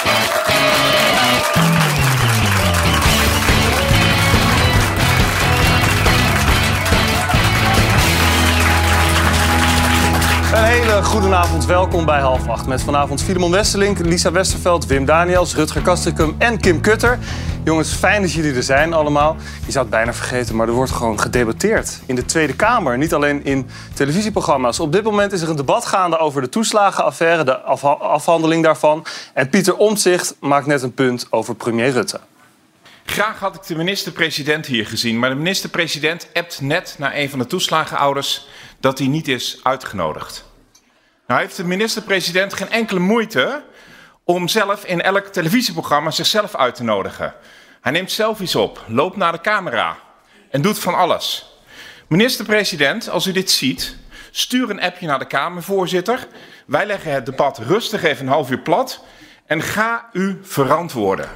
Een hele goede avond, welkom bij half acht. Met vanavond Filemon Westerlink, Lisa Westerveld, Wim Daniels, Rutger Kastrikum en Kim Kutter. Jongens, fijn dat jullie er zijn allemaal. Je zou het bijna vergeten, maar er wordt gewoon gedebatteerd in de Tweede Kamer. Niet alleen in televisieprogramma's. Op dit moment is er een debat gaande over de toeslagenaffaire, de afha- afhandeling daarvan. En Pieter Omtzigt maakt net een punt over premier Rutte. Graag had ik de minister-president hier gezien, maar de minister-president appt net naar een van de toeslagenouders dat hij niet is uitgenodigd. Nou heeft de minister-president geen enkele moeite om zelf in elk televisieprogramma zichzelf uit te nodigen. Hij neemt selfies op, loopt naar de camera en doet van alles. Minister-president, als u dit ziet, stuur een appje naar de Kamervoorzitter. Wij leggen het debat rustig even een half uur plat en ga u verantwoorden.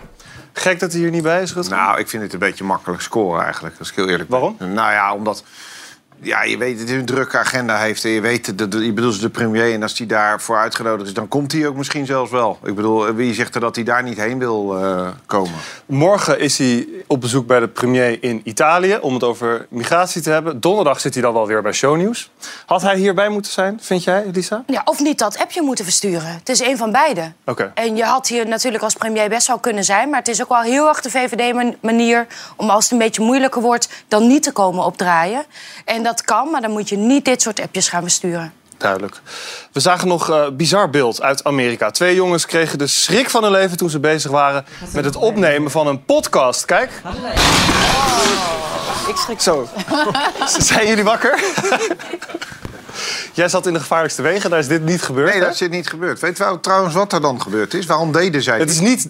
Gek dat hij hier niet bij is, Rutger? Nou, ik vind het een beetje makkelijk scoren eigenlijk, als ik heel eerlijk ben. Waarom? Nou ja, omdat... Ja, je weet dat hij een drukke agenda heeft. En je weet, dat je bedoelt, de premier. En als hij daarvoor uitgenodigd is, dan komt hij ook misschien zelfs wel. Ik bedoel, wie zegt er dat hij daar niet heen wil eh, komen? Morgen is hij op bezoek bij de premier in Italië om het over migratie te hebben. Donderdag zit hij dan wel weer bij Shownieuws. Had hij hierbij moeten zijn, vind jij, Lisa? Ja, of niet dat appje moeten versturen. Het is een van beide. Oké. En je had hier natuurlijk als premier best wel kunnen zijn... maar het is ook wel heel erg de VVD-manier... om als het een beetje moeilijker wordt... dan niet te komen opdraaien. En dat kan, maar dan moet je niet dit soort appjes gaan versturen. Duidelijk. We zagen nog een bizar beeld uit Amerika. Twee jongens kregen de schrik van hun leven toen ze bezig waren met het opnemen van een podcast. Kijk. Ik schrik Zo. Zijn jullie wakker? Jij zat in de gevaarlijkste wegen, daar is dit niet gebeurd. Nee, hè? dat is niet gebeurd. Weet je trouwens wat er dan gebeurd is? Waarom deden zij Het dit? is niet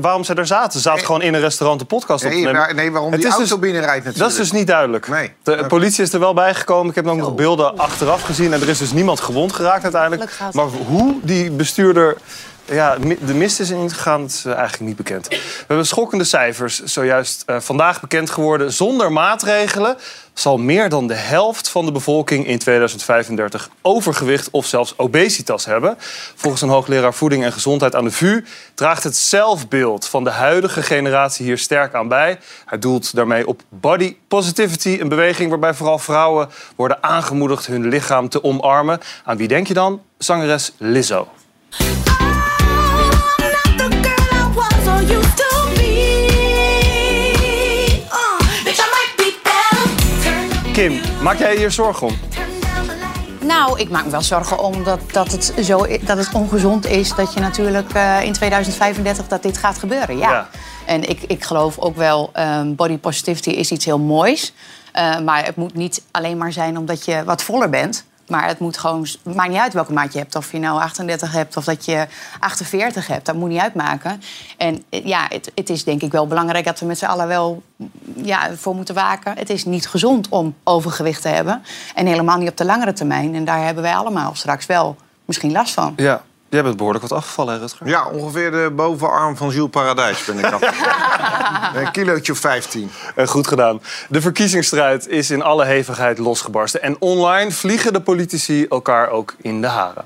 waarom ze daar zaten. Ze zaten Nee. gewoon in een restaurant een podcast op te Nee, nemen. nee, waarom Het die is auto dus- binnenrijdt natuurlijk. Dat is dus niet duidelijk. Nee. De politie is er wel bijgekomen. Ik heb ook nog beelden achteraf gezien. En er is dus niemand gewond geraakt uiteindelijk. Maar hoe die bestuurder ja, de mist is ingegaan, dat is eh, eigenlijk niet bekend. We hebben schokkende cijfers zojuist eh, vandaag bekend geworden. Zonder maatregelen zal meer dan de helft van de bevolking in 2035 overgewicht of zelfs obesitas hebben. Volgens een hoogleraar voeding en gezondheid aan de VU draagt het zelfbeeld van de huidige generatie hier sterk aan bij. Hij doelt daarmee op body positivity, een beweging waarbij vooral vrouwen worden aangemoedigd hun lichaam te omarmen. Aan wie denk je dan? Zangeres Lizzo. Kim, maak jij hier zorgen om? Nou, ik maak me wel zorgen om dat, dat, het, zo, dat het ongezond is dat je natuurlijk eh, in 2035 dat dit gaat gebeuren. Ja. Ja. En ik, ik geloof ook wel, ehm, body positivity is iets heel moois. Eh, maar het moet niet alleen maar zijn omdat je wat voller bent. Maar het moet gewoon, maakt niet uit welke maat je hebt. Of je nou 38 hebt of dat je 48 hebt. Dat moet niet uitmaken. En eh, ja, het, het is denk ik wel belangrijk dat we met z'n allen wel mm, ja, voor moeten waken. Het is niet gezond om overgewicht te hebben. En helemaal niet op de langere termijn. En daar hebben wij allemaal straks wel misschien last van. Ja, jij bent behoorlijk wat afgevallen, Rutger? Ja, ongeveer de bovenarm van Jules Paradijs ben ik af. een kilootje of 15. Eh, goed gedaan. De verkiezingsstrijd is in alle hevigheid losgebarsten. En online vliegen de politici elkaar ook in de haren.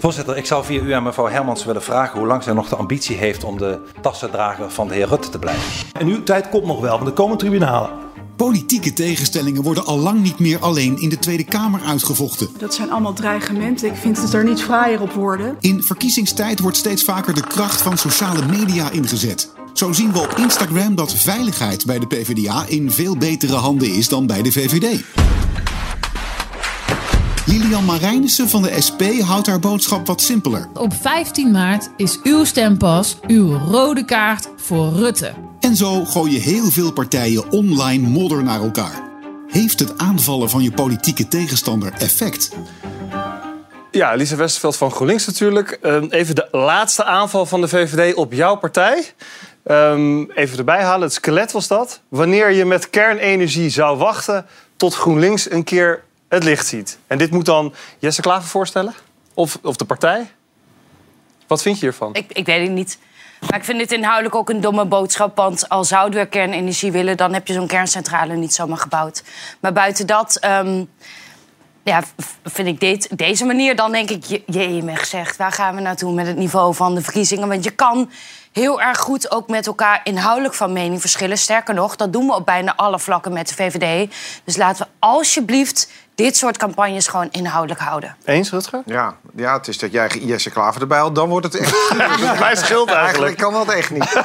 Voorzitter, ik zou via u aan mevrouw Hermans willen vragen hoe lang zij nog de ambitie heeft om de tassendrager van de heer Rutte te blijven. En uw tijd komt nog wel, want er komen tribunalen. Politieke tegenstellingen worden al lang niet meer alleen in de Tweede Kamer uitgevochten. Dat zijn allemaal dreigementen. Ik vind het er niet fraaier op worden. In verkiezingstijd wordt steeds vaker de kracht van sociale media ingezet. Zo zien we op Instagram dat veiligheid bij de PvdA in veel betere handen is dan bij de VVD. Lilian Marijnissen van de SP houdt haar boodschap wat simpeler. Op 15 maart is uw stempas uw rode kaart voor Rutte. En zo gooien heel veel partijen online modder naar elkaar. Heeft het aanvallen van je politieke tegenstander effect? Ja, Lisa Westerveld van GroenLinks natuurlijk. Ehm, even de laatste aanval van de VVD op jouw partij. Ehm, even erbij halen, het skelet was dat. Wanneer je met kernenergie zou wachten tot GroenLinks een keer het licht ziet. En dit moet dan Jesse Klaver voorstellen? Of, of de partij? Wat vind je hiervan? Ik, ik weet het niet. Maar ik vind dit inhoudelijk ook een domme boodschap. Want al zouden we kernenergie willen, dan heb je zo'n kerncentrale niet zomaar gebouwd. Maar buiten dat. ehm, Ja, vind ik dit, deze manier, dan denk ik, je, je me gezegd, waar gaan we naartoe met het niveau van de verkiezingen? Want je kan heel erg goed ook met elkaar inhoudelijk van mening verschillen. Sterker nog, dat doen we op bijna alle vlakken met de VVD. Dus laten we alsjeblieft dit soort campagnes gewoon inhoudelijk houden. Eens, Rutger? Ja, ja, het is dat jij Jesse Klaver erbij had, dan wordt het echt... Mij scheelt eigenlijk. Eigenlijk kan dat echt niet.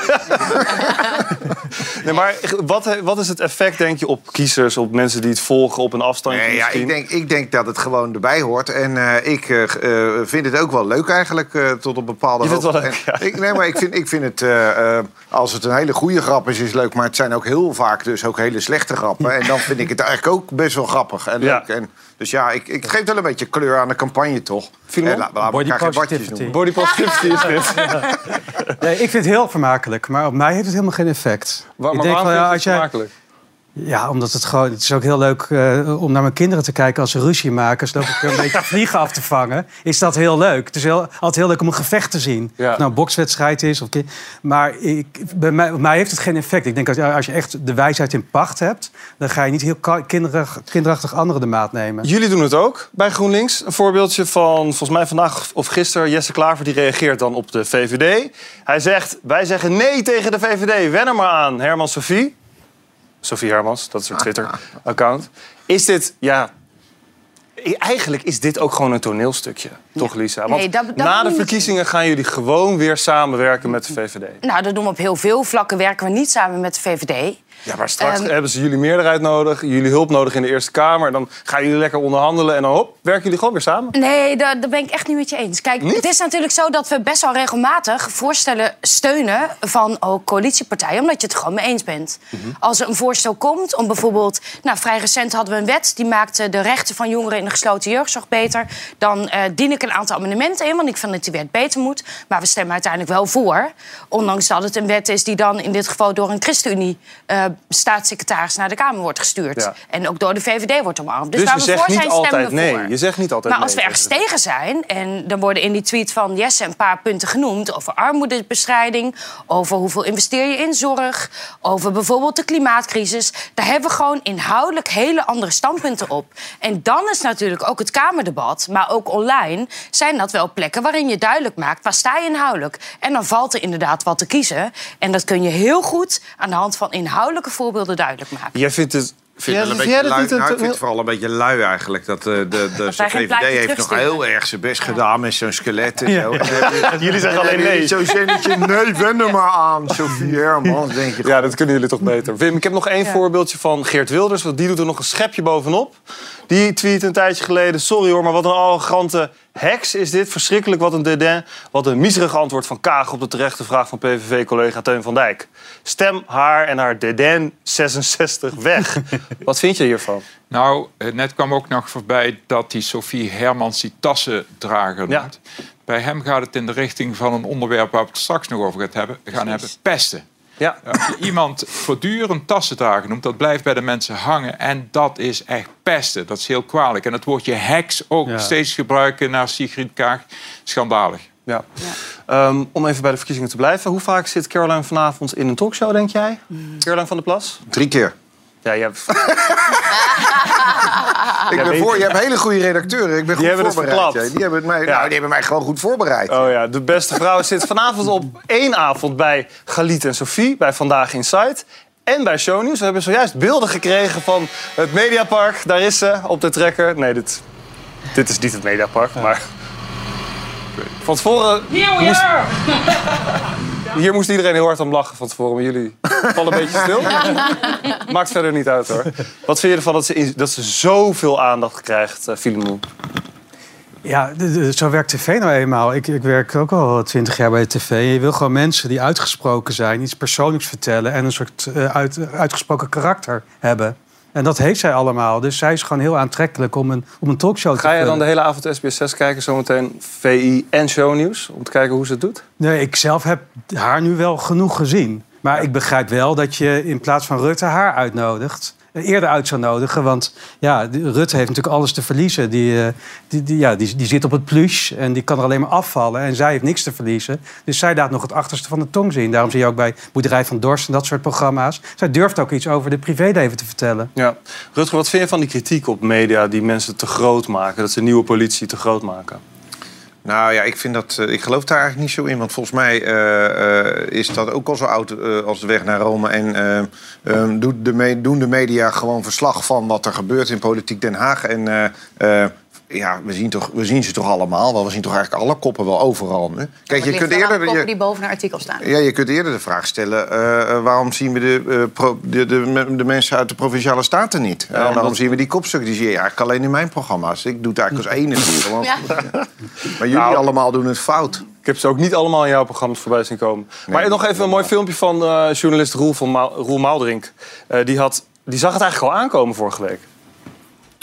Nee, maar wat, wat is het effect, denk je, op kiezers, op mensen die het volgen op een afstandje Nee, ja, ik, denk, ik denk dat het gewoon erbij hoort. En eh, ik eh, eh, vind het ook wel leuk eigenlijk, eh, tot op bepaalde Je vindt het wel hoogte. leuk, En ik, nee, maar ik vind, ik vind het, eh, eh, als het een hele goede grap is, is het leuk. Maar het zijn ook heel vaak dus ook hele slechte grappen. En dan vind ik het eigenlijk ook best wel grappig en Ja. leuk. En, dus ja, ik, ik geef wel een beetje kleur aan de campagne, toch? Filemon? En la- Body positivity. Body positivity is dit. Nee, ik vind het heel vermakelijk, maar op mij heeft het helemaal geen effect. Waar, ik maar denk waarom wel, ja, vind je als het jij, vermakelijk? Ja, omdat het gewoon. Het is ook heel leuk eh, om naar mijn kinderen te kijken als ze ruzie maken, zodat ik een beetje vliegen af te vangen. Is dat heel leuk? Het is heel, altijd heel leuk om een gevecht te zien. Ja. Of het nou een bokswedstrijd is. Of, maar ik, bij mij, bij mij heeft het geen effect. Ik denk dat als je echt de wijsheid in pacht hebt, dan ga je niet heel kinderig, kinderachtig anderen de maat nemen. Jullie doen het ook bij GroenLinks. Een voorbeeldje van volgens mij vandaag of gisteren. Jesse Klaver die reageert dan op de VVD. Hij zegt, wij zeggen nee tegen de VVD. Wen er maar aan, Herman Sofie. Sofie Hermans, dat is haar Twitter-account. Is dit, ja... Eigenlijk is dit ook gewoon een toneelstukje, toch Lisa? Want Nee, dat- dat na de verkiezingen gaan jullie gewoon weer samenwerken met de VVD. Nou, dat doen we op heel veel vlakken. Werken we niet samen met de VVD. Ja, maar straks Ehm, hebben ze jullie meerderheid nodig, jullie hulp nodig in de Eerste Kamer. Dan gaan jullie lekker onderhandelen en dan hop, werken jullie gewoon weer samen. Nee, daar, daar ben ik echt niet met je eens. Kijk, het is natuurlijk zo dat we best wel regelmatig voorstellen steunen van ook coalitiepartijen, omdat je het gewoon mee eens bent. Als er een voorstel komt om bijvoorbeeld, nou vrij recent hadden we een wet die maakte de rechten van jongeren in de gesloten jeugdzorg beter, dan eh, dien ik een aantal amendementen in, want ik vind dat die wet beter moet. Maar we stemmen uiteindelijk wel voor, ondanks dat het een wet is die dan in dit geval door een ChristenUnie eh, staatssecretaris naar de Kamer wordt gestuurd Ja. en ook door de VVD wordt omarmd. Dus, Dus, waar je we zegt voor niet zijn, stemmen altijd we nee. voor. Je zegt niet altijd Maar als we ergens tegen zijn, en dan worden in die tweet van Jesse een paar punten genoemd over armoedebestrijding, over hoeveel investeer je in zorg, over bijvoorbeeld de klimaatcrisis, daar hebben we gewoon inhoudelijk hele andere standpunten op. En dan is natuurlijk ook het Kamerdebat, maar ook online, zijn dat wel plekken waarin je duidelijk maakt waar sta je inhoudelijk. En dan valt er inderdaad wat te kiezen. En dat kun je heel goed aan de hand van voorbeelden duidelijk maken. Jij vindt het... Vind, het Ja, wel een jij beetje lui, nou, ik vind het vooral een beetje lui eigenlijk. Dat, eh, de, de, de, VVD heeft nog heel erg zijn best gedaan met zo'n skelet en zo. Jullie zeggen alleen nee. Zo'n zinnetje, nee, wen er maar aan, Sophie Hermans, denk je. Ja, dat kunnen jullie toch beter. Wim, ik heb nog één voorbeeldje van Geert Wilders. Want die doet er nog een schepje bovenop. Die tweet een tijdje geleden... Sorry hoor, maar wat een arrogante heks is dit. Verschrikkelijk, wat een dédain. Wat een miserig antwoord van Kaag op de terechte vraag van PVV-collega Teun van Dijk. Stem haar en haar dédain 66 weg. wat vind je hiervan? Nou, eh, net kwam ook nog voorbij dat die Sophie Hermans die tassendrager Ja. noemt. Bij hem gaat het in de richting van een onderwerp waar we het straks nog over hebben, gaan hebben, pesten. Ja. Als je iemand voortdurend tassendrager noemt, dat blijft bij de mensen hangen. En dat is echt pesten. Dat is heel kwalijk. En het woordje heks ook Ja. steeds gebruiken naar Sigrid Kaag. Schandalig. Ja. Ehm, om even bij de verkiezingen te blijven. Hoe vaak zit Caroline vanavond in een talkshow, denk jij? Caroline van der Plas? Drie keer. Ja, je hebt... Ik ben voor, je hebt hele goede redacteuren. Ik ben goed hebben het voorbereid. ja. Die, hebben het mij, Ja. nou, die hebben mij gewoon goed voorbereid. Oh ja, de beste vrouw zit vanavond op één avond bij Galit en Sophie, bij Vandaag Inside. En bij Shownieuws. We hebben zojuist beelden gekregen van het Mediapark. Daar is ze, op de trekker. Nee, dit, dit is niet het Mediapark, maar... Van tevoren... moest- hier moest iedereen heel hard om lachen van tevoren, maar jullie vallen een beetje stil. Maakt verder niet uit hoor. Wat vind je ervan dat ze, in- dat ze zoveel aandacht krijgt, uh, Filemon? Ja, de- de- zo werkt tv nou eenmaal. Ik, ik werk ook al twintig jaar bij de tv. Je wil gewoon mensen die uitgesproken zijn, iets persoonlijks vertellen en een soort eh, uit, uitgesproken karakter hebben. En dat heeft zij allemaal. Dus zij is gewoon heel aantrekkelijk om een, om een talkshow te Ga je dan de hele avond SBS6 kijken, zometeen VI en Shownieuws, om te kijken hoe ze het doet? Nee, ik zelf heb haar nu wel genoeg gezien. Maar ik begrijp wel dat je in plaats van Rutte haar uitnodigt. Eerder uit zou nodigen. Want ja, Rutte heeft natuurlijk alles te verliezen. Die, eh, die, die, ja, die, die zit op het pluche en die kan er alleen maar afvallen. En zij heeft niks te verliezen. Dus zij laat nog het achterste van de tong zien. Daarom zie je ook bij Boerderij van Dorst en dat soort programma's. Zij durft ook iets over de privéleven te vertellen. Ja. Rutger, wat vind je van die kritiek op media die mensen te groot maken? Dat ze nieuwe politie te groot maken? Nou ja, ik, vind dat, eh, ik geloof daar eigenlijk niet zo in. Want volgens mij eh, eh, is dat ook al zo oud als de weg naar Rome. En eh, eh, doet de doen de media gewoon verslag van wat er gebeurt in politiek Den Haag. En ja, we zien, toch, we zien ze toch allemaal wel. We zien toch eigenlijk alle koppen wel overal nu. Kijk, je kunt eerder... koppen je- die boven een artikel staan. Ja, je kunt eerder de vraag stellen... eh, eh, waarom zien we de, eh, pro- de, de, de mensen uit de Provinciale Staten niet? Waarom zien we die kopstukken? Die zie je eigenlijk alleen in mijn programma's. Ik doe het eigenlijk als enige. want- Ja. Maar jullie Nou. allemaal doen het fout. Ik heb ze ook niet allemaal in jouw programma's voorbij zien komen. maar nog even een mooi filmpje van eh, journalist Roel, van Ma- Roel Maaldrink. Eh, die, had, die zag het eigenlijk al aankomen vorige week.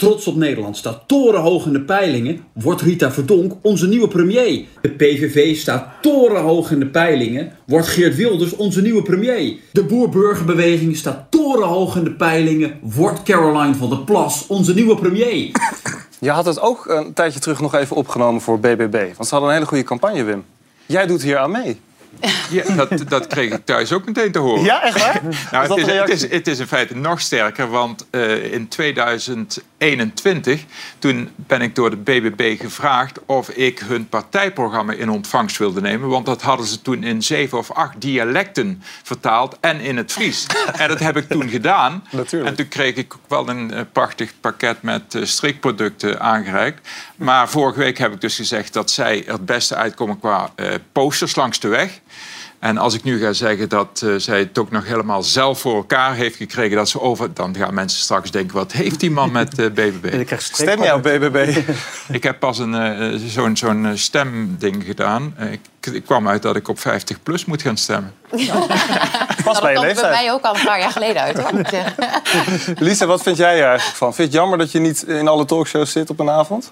Trots op Nederland staat torenhoog in de peilingen. Wordt Rita Verdonk onze nieuwe premier? De PVV staat torenhoog in de peilingen. Wordt Geert Wilders onze nieuwe premier? De boer-burgerbeweging staat torenhoog in de peilingen. Wordt Caroline van der Plas onze nieuwe premier? Je had het ook een tijdje terug nog even opgenomen voor BBB. Want ze hadden een hele goede campagne, Wim. Jij doet hier aan mee. Ja, dat, dat kreeg ik thuis ook meteen te horen. Ja, echt waar? Nou, het, is, het, is, het is in feite nog sterker, want eh, in 2021 toen ben ik door de BBB gevraagd of ik hun partijprogramma in ontvangst wilde nemen. Want dat hadden ze toen in zeven of acht dialecten vertaald en in het Fries. en dat heb ik toen gedaan. Natuurlijk. En toen kreeg ik ook wel een eh, prachtig pakket met eh, strikproducten aangereikt. Maar vorige week heb ik dus gezegd dat zij het beste uitkomen qua eh, posters langs de weg. En als ik nu ga zeggen dat eh, zij het ook nog helemaal zelf voor elkaar heeft gekregen, dat ze over, dan gaan mensen straks denken: wat heeft die man met eh, BBB? Stem jij op BBB? Ik heb pas een, eh, zo'n zo'n stemding gedaan. Ik, ik kwam uit dat ik op 50 plus moet gaan stemmen. Pas bij je dat kwam bij leeftijd. mij ook al een paar jaar geleden uit, hoor. ik. Lisa, wat vind jij er eigenlijk van? Vind je het jammer dat je niet in alle talkshows zit op een avond?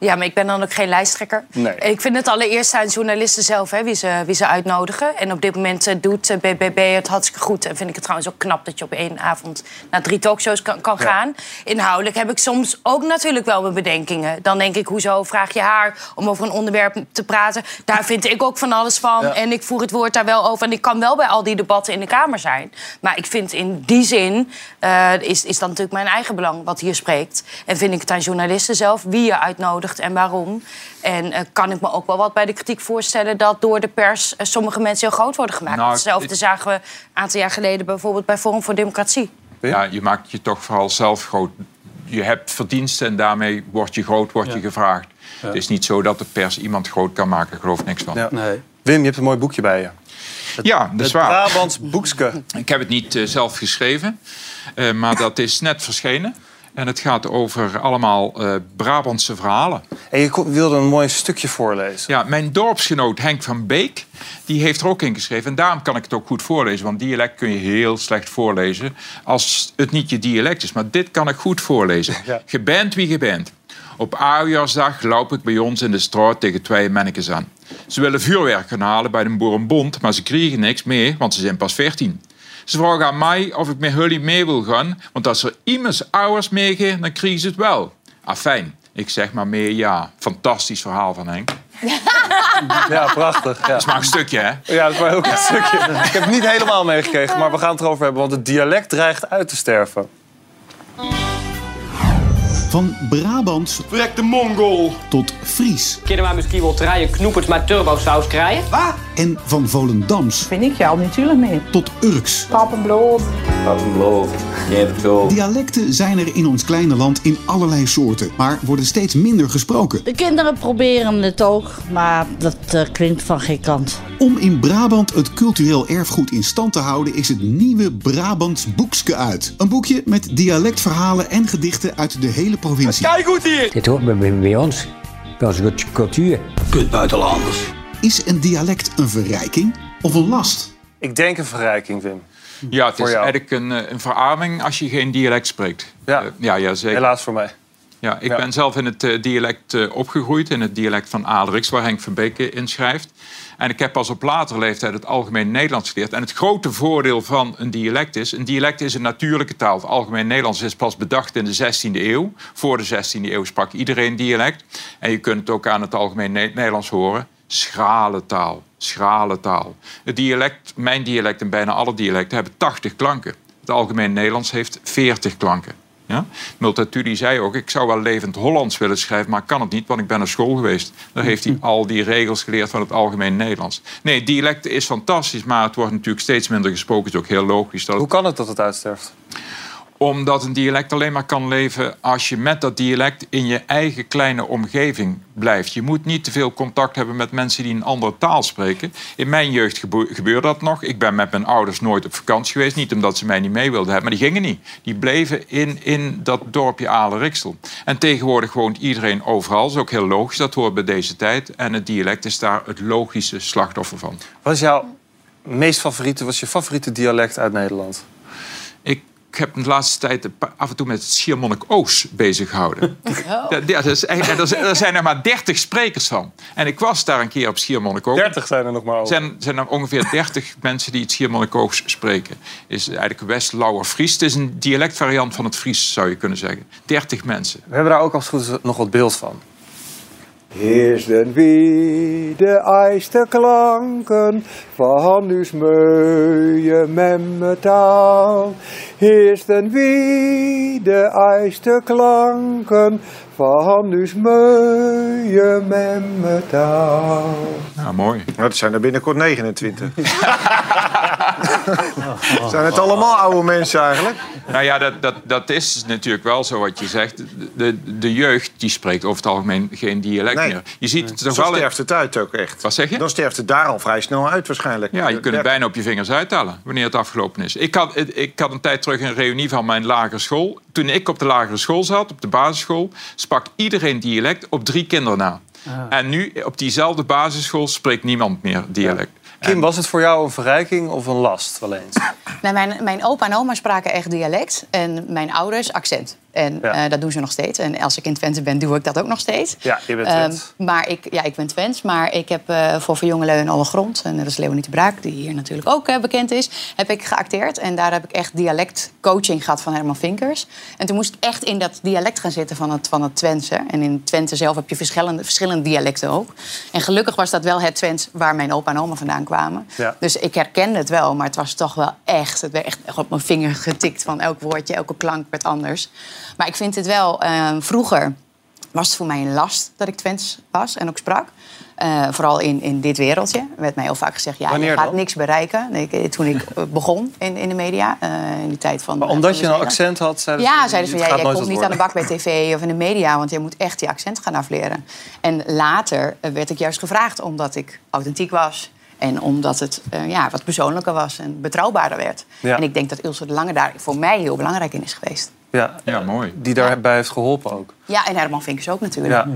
Ja, maar ik ben dan ook geen lijsttrekker. Nee. Ik vind het allereerst aan journalisten zelf hè, wie, ze, wie ze uitnodigen. En op dit moment eh, doet eh, BBB het hartstikke goed. En vind ik het trouwens ook knap dat je op één avond naar drie talkshows kan, kan gaan. Inhoudelijk heb ik soms ook natuurlijk wel mijn bedenkingen. Dan denk ik, hoezo vraag je haar om over een onderwerp te praten? Daar vind ik ook van alles van. Ja. En ik voer het woord daar wel over. En ik kan wel bij al die debatten in de Kamer zijn. Maar ik vind in die zin eh, is, is dat natuurlijk mijn eigen belang wat hier spreekt. En vind ik het aan journalisten zelf wie je uitnodigt en waarom. En eh, kan ik me ook wel wat bij de kritiek voorstellen dat door de pers eh, sommige mensen heel groot worden gemaakt. Nou, Hetzelfde ik- zagen we een aantal jaar geleden bijvoorbeeld bij Forum voor Democratie. Ja, je maakt je toch vooral zelf groot. Je hebt verdiensten en daarmee word je groot, word je gevraagd. Het is niet zo dat de pers iemand groot kan maken, ik geloof niks van. Ja. Wim, je hebt een mooi boekje bij je. Ja, dat is Het waar. Brabants boekske. Ik heb het niet eh, zelf geschreven, eh, maar dat is net verschenen. En het gaat over allemaal eh, Brabantse verhalen. En je wilde een mooi stukje voorlezen. Ja, mijn dorpsgenoot Henk van Beek, die heeft er ook in geschreven. En daarom kan ik het ook goed voorlezen. Want dialect kun je heel slecht voorlezen als het niet je dialect is. Maar dit kan ik goed voorlezen. Ja. Je bent wie je bent. Op oudejaarsdag loop ik bij ons in de straat tegen twee mannetjes aan. Ze willen vuurwerk gaan halen bij de Boerenbond, maar ze krijgen niks meer, want ze zijn pas 14. Ze vragen aan mij of ik met jullie mee wil gaan, want als er iemands ouders meegaan, dan krijgen ze het wel. Afijn, ik zeg maar meer ja. Fantastisch verhaal van Henk. Ja, prachtig. Ja. Dat is maar een stukje, hè? Ja, dat is maar ook een stukje. Ik heb het niet helemaal meegekregen, maar we gaan het erover hebben. Want het dialect dreigt uit te sterven. Van Brabants Vrek de Mongol. tot Fries Kunnen wij misschien wel draaien knoepers met turbosaus krijgen? Wat? en van Volendams Vind ik jou natuurlijk mee. tot Urks. Pappenbloot. Pappenbloot. Dialecten zijn er in ons kleine land in allerlei soorten, maar worden steeds minder gesproken. De kinderen proberen het ook, maar dat eh, klinkt van geen kant. Om in Brabant het cultureel erfgoed in stand te houden is het nieuwe Brabants Boekske uit. Een boekje met dialectverhalen en gedichten uit de hele provincie. Kijk goed hier. Dit hoort bij, bij ons. Bij onze cultuur. Kut buitenlanders. Is een dialect een verrijking of een last? Ik denk een verrijking, Wim. Ja, het Voor is jou. eigenlijk een, eh, een verademing als je geen dialect spreekt. Ja. Eh, ja, ja, zeker. Helaas voor mij. Ja, ik ben zelf in het eh, dialect eh, opgegroeid, in het dialect van Adelriks, waar Henk van Beke in schrijft. En ik heb pas op latere leeftijd het algemeen Nederlands geleerd. En het grote voordeel van een dialect is... een dialect is een natuurlijke taal. Het algemeen Nederlands is pas bedacht in de 16e eeuw. Voor de 16e eeuw sprak iedereen dialect. En je kunt het ook aan het algemeen Ne- Nederlands horen. Schrale taal, schrale taal. Het dialect, mijn dialect en bijna alle dialecten hebben 80 klanken. Het algemeen Nederlands heeft 40 klanken. Ja? Multatuli zei ook, ik zou wel levend Hollands willen schrijven, maar kan het niet, want ik ben naar school geweest. Daar heeft hij al die regels geleerd van het algemeen Nederlands. Nee, dialecten is fantastisch, maar het wordt natuurlijk steeds minder gesproken. Het is ook heel logisch. Dat Hoe kan het dat het uitsterft? Omdat een dialect alleen maar kan leven als je met dat dialect in je eigen kleine omgeving blijft. Je moet niet te veel contact hebben met mensen die een andere taal spreken. In mijn jeugd gebeurde dat nog. Ik ben met mijn ouders nooit op vakantie geweest. Niet omdat ze mij niet mee wilden hebben, maar die gingen niet. Die bleven in, in dat dorpje Aalen-Riksel. En tegenwoordig woont iedereen overal. Dat is ook heel logisch. Dat hoort bij deze tijd. En het dialect is daar het logische slachtoffer van. Wat is jouw meest favoriete, wat is je favoriete dialect uit Nederland? Ik heb de laatste tijd af en toe met het Schiermonnik-Oos bezig gehouden. Ja, ja, dat is, er zijn- er maar 30 sprekers van. En ik was daar een keer op Schiermonnik-Oos. 30 zijn er nog maar Er over. zijn, zijn er ongeveer 30 mensen die het Schiermonnik-Oos spreken. is eigenlijk West-Lauwer Fries. Het is een dialectvariant van het Fries, zou je kunnen zeggen. 30 mensen. We hebben daar ook als goed is nog wat beeld van. Heersten wie de eiste klanken van uw smeuïe memmetaal. Heersten wie de eiste klanken van uw smeuïe memmetaal. Ja, mooi. Dat zijn er binnenkort 29. zijn het allemaal oude mensen eigenlijk? Nou ja, dat, dat, dat is natuurlijk wel zo wat je zegt. De, de jeugd die spreekt over het algemeen geen dialect Nee. meer. Je ziet het toch Zo wel... sterft het uit ook echt. Wat zeg je? Dan sterft het daar al vrij snel uit waarschijnlijk. Ja, je kunt het bijna op je vingers uittellen wanneer het afgelopen is. Ik had, ik had een tijd terug een reunie van mijn lagere school. Toen ik op de lagere school zat, op de basisschool, sprak iedereen dialect op drie kinderen na. En nu op diezelfde basisschool spreekt niemand meer dialect. Kim, was het voor jou een verrijking of een last wel eens? Nou, mijn, mijn opa en oma spraken echt dialect en mijn ouders accent. En Ja. eh, dat doen ze nog steeds. En als ik in Twente ben, doe ik dat ook nog steeds. Ja, je bent Ehm, Twents. maar ik, ja, ik ben Twents, maar ik heb eh, voor Van Jongelui en Alle Grond... en dat is Leonie de Braak, die hier natuurlijk ook eh, bekend is... heb ik geacteerd. En daar heb ik echt dialectcoaching gehad van Herman Vinkers. En toen moest ik echt in dat dialect gaan zitten van het, van het Twentse. En in Twente zelf heb je verschillende, verschillende dialecten ook. En gelukkig was dat wel het Twents waar mijn opa en oma vandaan kwamen. Ja. Dus ik herkende het wel, maar het was toch wel echt... het werd echt op mijn vinger getikt van elk woordje, elke klank werd anders. Maar ik vind het wel... eh, vroeger was het voor mij een last dat ik Twents was en ook sprak. Eh, vooral in, in dit wereldje. Er werd mij heel vaak gezegd, ja, Wanneer je gaat dan? niks bereiken. Ik- toen ik eh, begon in, in de media, eh, in die tijd van... Maar eh, omdat van je een Zelen. accent had, zeiden Ja, ze, zeiden ze ja, jij komt niet aan de bak bij tv of in de media, want je moet echt die accent gaan afleren. En later eh, werd ik juist gevraagd omdat ik authentiek was. En omdat het eh, ja, wat persoonlijker was en betrouwbaarder werd. Ja. En ik denk dat Ilse de Lange daar voor mij heel belangrijk in is geweest. Ja, ja mooi. Die daarbij heeft geholpen ook. Ja, en Herman Vinkers ook natuurlijk. Ja.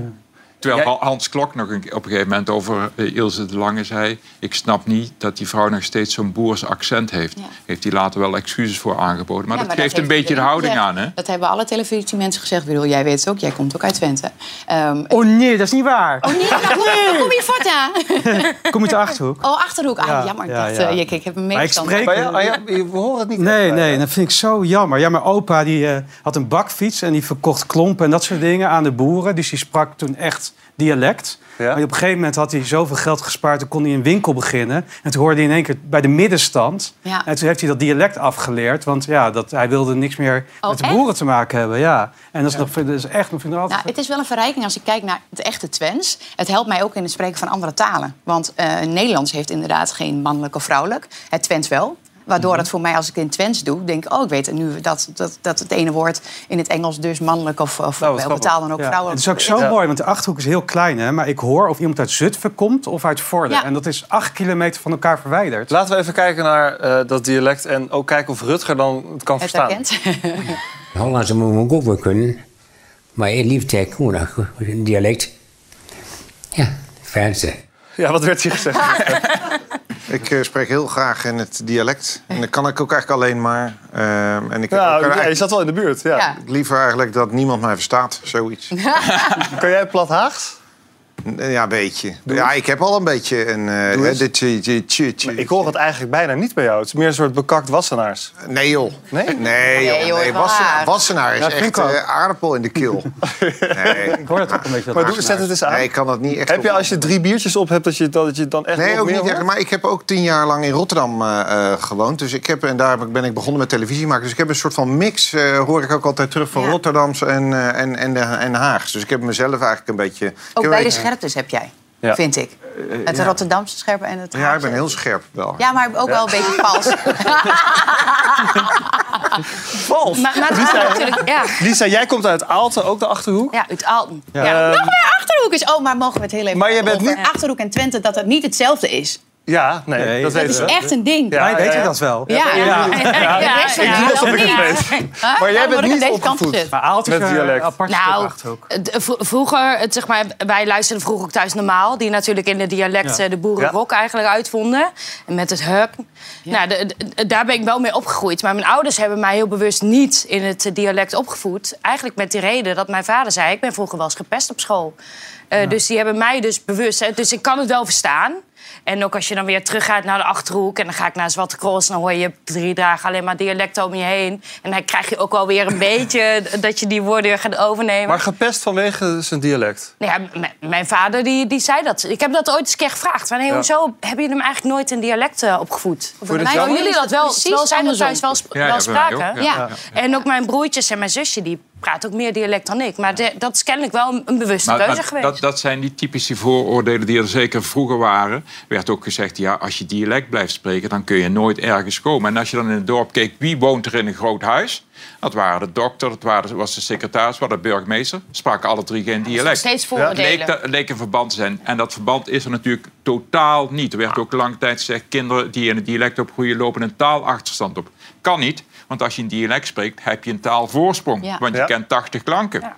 Terwijl Han- Hans Klok nog een, op een gegeven moment over eh, Ilse de Lange zei... ik snap niet dat die vrouw nog steeds zo'n boers accent heeft. Heeft hij later wel excuses voor aangeboden. Maar Ja, dat geeft dat een beetje de houding gezegd. aan, hè? Dat hebben alle televisiemensen gezegd. Ik bedoel, jij weet het ook, jij komt ook uit Twente. Ehm, Oh nee, dat is niet waar. Oh nee, hoe kom je voort aan? Kom je uit de Achterhoek? Oh, Achterhoek. Ah, Ja, jammer. Ik, ja, dacht, ja. eh, ik, ik heb een Maar ik spreek- Maar ja, ja, we horen het niet. Nee, nee, dat vind ik zo jammer. Ja, mijn opa die, eh, had een bakfiets en die verkocht klompen en dat soort dingen aan de boeren. Dus die sprak toen echt dialect. Maar op een gegeven moment had hij zoveel geld gespaard... toen kon hij een winkel beginnen. En toen hoorde hij in één keer bij de middenstand. Ja. En toen heeft hij dat dialect afgeleerd. Want ja, dat, hij wilde niks meer Oh, met de echt? boeren te maken hebben. Ja. En dat is, nog, dat is echt... nog vind ik altijd... Nou, het is wel een verrijking als ik kijk naar het echte Twents. Het helpt mij ook in het spreken van andere talen. Want eh, Nederlands heeft inderdaad geen mannelijk of vrouwelijk. Het Twents wel. Waardoor Mhm. het voor mij, als ik in Twents doe, denk ik... oh, ik weet nu dat, dat, dat het ene woord in het Engels dus mannelijk of, of Nou, welke taal dan ook Ja. vrouwelijk Het is ook zo mooi, want de Achterhoek is heel klein. Hè? Maar ik hoor of iemand uit Zutphen komt of uit Vorden. Ja. En dat is acht kilometer van elkaar verwijderd. Laten we even kijken naar eh, dat dialect en ook kijken of Rutger dan het kan Het verstaan. herkent. Hollandse moet ik ook wel kunnen. Maar ik liefst heb gewoon een dialect. Ja, Franse. Ja, wat werd hier gezegd? Ik eh, spreek heel graag in het dialect. En dat kan ik ook eigenlijk alleen maar. Ehm, en ik Ja, ook ja, eigenlijk- je zat wel in de buurt. Ja. Ja. ik liever eigenlijk dat niemand mij verstaat, zoiets. Kan jij plat Haags? Ja, een beetje. Ja, ik heb al een beetje een... eh, tje, tje, tje, tje. Maar ik hoor het eigenlijk bijna niet bij jou. Het is meer een soort bekakt wassenaars. Nee joh. Nee? Nee, Nee, joh. Nee, Wassenaar, is Ja, echt eh, aardappel in de keel. Nee. Ik hoor het ook een beetje. dat Maar doe, zet het eens aan. Nee, ik kan dat niet echt... Heb je als je drie biertjes op hebt, dat je, dat je dan echt Nee, ook niet echt. Maar ik heb ook tien jaar lang in Rotterdam eh, eh, gewoond. Dus ik heb, en daar heb ik- ben ik begonnen met televisie maken. Dus ik heb een soort van mix, eh, hoor ik ook altijd terug van Ja. Rotterdams en, eh, en, en, de, en Haags. Dus ik heb mezelf eigenlijk een beetje... Ook een- scherptes heb jij, Ja. vind ik. Het ja. Rotterdamse scherpe en het Ja, ik ben heel scherp wel. Ja, maar ook wel een beetje vals. Vals. Maar, maar het Lisa, gaat natuurlijk... Ja, Lisa, jij komt uit Aalten, ook de Achterhoek. ja uit Alten. Ja. Ja, nog meer Achterhoek is... Oh, maar mogen we het heel even Maar jij bent over niet- Achterhoek en Twente, dat het niet hetzelfde is. Ja, nee, Nee, dat dat Dat is we. echt een ding. Ja, Wij weten ja. dat wel. Ja, ja. De Ik de doe niet. weet. Huh? Maar jij bent niet opgevoed. Maar is Met dialect. apart Nou, vroeger, het, zeg maar, wij luisterden vroeger ook thuis normaal. Die natuurlijk in de dialect Ja. eh, de boerenrock eigenlijk uitvonden. En met het huk. Nou, de- de- daar ben ik wel mee opgegroeid. Maar mijn ouders hebben mij heel bewust niet in het eh, dialect opgevoed. Eigenlijk met die reden dat mijn vader zei... ik ben vroeger wel eens gepest op school. Eh, Dus die hebben mij dus bewust... hè, dus ik kan het wel verstaan. En ook als je dan weer teruggaat naar de Achterhoek... en dan ga ik naar Zwarte Cross... dan hoor je drie dagen alleen maar dialecten om je heen. En dan krijg je ook wel weer een beetje... dat je die woorden weer gaat overnemen. Maar gepest vanwege zijn dialect. Nou ja, mijn vader die, die zei dat. Ik heb dat ooit eens een keer gevraagd. Van, hey, Ja. hoezo hebben jullie hem eigenlijk nooit in dialect opgevoed? Mij jammer? jullie dat wel, Precies terwijl zij dat thuis wel, sp- Ja, wel spraken. Ja. En ook mijn broertjes en mijn zusje, die praten ook meer dialect dan ik. Maar de- dat is kennelijk wel een, bewuste Maar, keuze maar geweest. dat, dat zijn die typische vooroordelen die er zeker vroeger waren. Er werd ook gezegd, ja, als je dialect blijft spreken... dan kun je nooit ergens komen. En als je dan in het dorp keek, wie woont er in een groot huis? Dat waren de dokter, dat waren, was de secretaris, was de burgemeester. Spraken alle drie geen dialect. steeds vooroordelen. leek, dat- leek een verband te zijn. En dat verband is er natuurlijk totaal niet. Er werd ook lange tijd gezegd... kinderen die in het dialect opgroeien lopen een taalachterstand op. Kan niet, want als je een dialect spreekt... heb je een taalvoorsprong. Ja. Want je Ja. kent 80 klanken.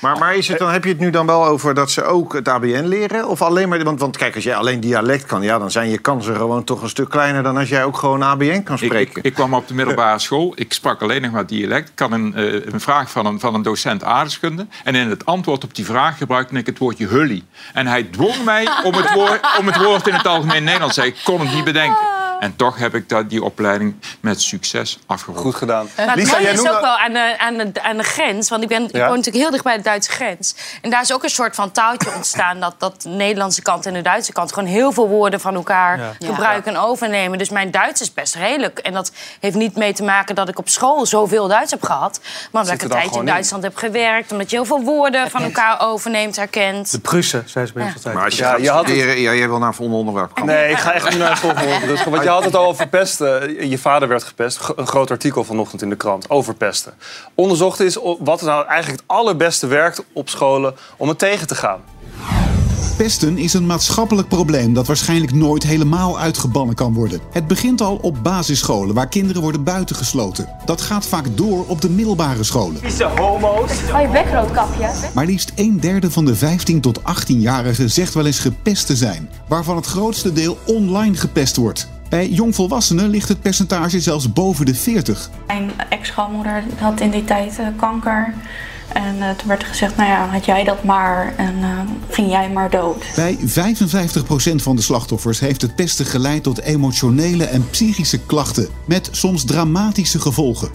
Maar, maar is het dan, heb je het nu dan wel over dat ze ook het ABN leren? Of alleen maar... Want, want kijk, als jij alleen dialect kan... Ja, dan zijn je kansen gewoon toch een stuk kleiner... dan als jij ook gewoon ABN kan spreken. ik, ik kwam op de middelbare school. Ik sprak alleen nog maar dialect. Ik had een, eh, een vraag van een, van een docent aardrijkskunde. En in het antwoord op die vraag gebruikte ik het woordje hully. En hij dwong mij om het woord, om het woord in het algemeen Nederlands te zeggen. Ik kon het niet bedenken. En toch heb ik dat, die opleiding met succes afgerond. Goed gedaan. Maar het Lisa, mooie jij is ook wel aan de, aan, de, aan de grens. Want ik, ben, ik woon natuurlijk heel dicht bij de Duitse grens. En daar is ook een soort van taaltje ontstaan... dat, dat de Nederlandse kant en de Duitse kant... gewoon heel veel woorden van elkaar Ja. gebruiken en overnemen. Dus mijn Duits is best redelijk. En dat heeft niet mee te maken dat ik op school zoveel Duits heb gehad. Maar omdat ik een tijdje in. Duitsland heb gewerkt. Omdat je heel veel woorden van elkaar overneemt, herkent. De Prussen, zei ze bij ons altijd. Maar als je Ja, gaat je het-. Ja, jij wil naar een volgende onderwerp komen. Nee, ik ga echt nu naar het volgende onderwerp. Je had het al over pesten. Je vader werd gepest. G- Een groot artikel vanochtend in de krant over pesten. Onderzocht is wat nou eigenlijk het allerbeste werkt op scholen om het tegen te gaan. Pesten is een maatschappelijk probleem dat waarschijnlijk nooit helemaal uitgebannen kan worden. Het begint al op basisscholen waar kinderen worden buitengesloten. Dat gaat vaak door op de middelbare scholen. Vieze homo's. Oh, je bek roodkapje. Maar liefst een derde van de 15 tot 18-jarigen zegt wel eens gepest te zijn, waarvan het grootste deel online gepest wordt. Bij jongvolwassenen ligt het percentage zelfs boven de 40. Mijn ex-schoonmoeder had in die tijd eh, kanker. En eh, toen werd er gezegd, nou ja, had jij dat maar en eh, ging jij maar dood. Bij 55% van de slachtoffers heeft het pesten geleid tot emotionele en psychische klachten, met soms dramatische gevolgen.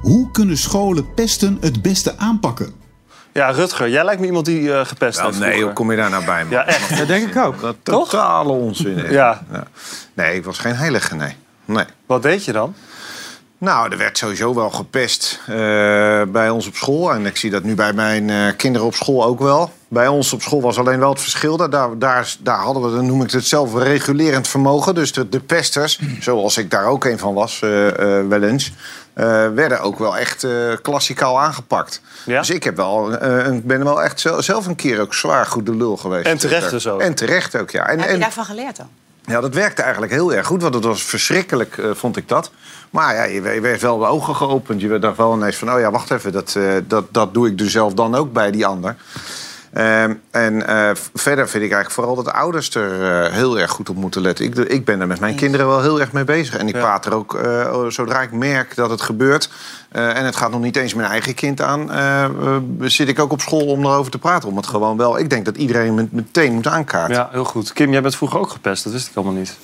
Hoe kunnen scholen pesten het beste aanpakken? Ja, Rutger, jij lijkt me iemand die eh, gepest heeft. nee, vroeger. hoe kom je daar nou bij? Man? Ja, echt. Dat denk ik ook. Dat totale onzin. hè. Ja. Nee, ik was geen heilige, nee. nee. Wat deed je dan? Nou, er werd sowieso wel gepest eh, bij ons op school. En ik zie dat nu bij mijn eh, kinderen op school ook wel. Bij ons op school was alleen wel het verschil. dat Daar, daar, daar hadden we, dan noem ik het zelf, regulerend vermogen. Dus de, de pesters, zoals ik daar ook een van was, eh, eh, wel eens... eh, werden ook wel echt eh, klassikaal aangepakt. Dus ik heb wel, eh, een- ben wel echt zel- zelf een keer ook zwaar goed de lul geweest. En terecht dus ook. En terecht ook, ja. En, Heb je en, daarvan geleerd dan? ja, dat werkte eigenlijk heel erg goed, want het was verschrikkelijk, eh, vond ik dat. Maar ja, je werd- je werd wel de ogen geopend. Je werd daar wel ineens van, oh ja, wacht even, dat, eh, dat, dat doe ik dus zelf dan ook bij die ander. Ehm, en eh, verder vind ik eigenlijk vooral dat de ouders er eh, heel erg goed op moeten letten. Ik, ik ben er met mijn kinderen wel heel erg mee bezig. En ik praat er ook, eh, zodra ik merk dat het gebeurt... eh, en het gaat nog niet eens mijn eigen kind aan... zit ik ook op school om erover te praten. Om het gewoon wel... Ik denk dat iedereen het meteen moet aankaarten. Ja, heel goed. Kim, jij bent vroeger ook gepest. Dat wist ik allemaal niet.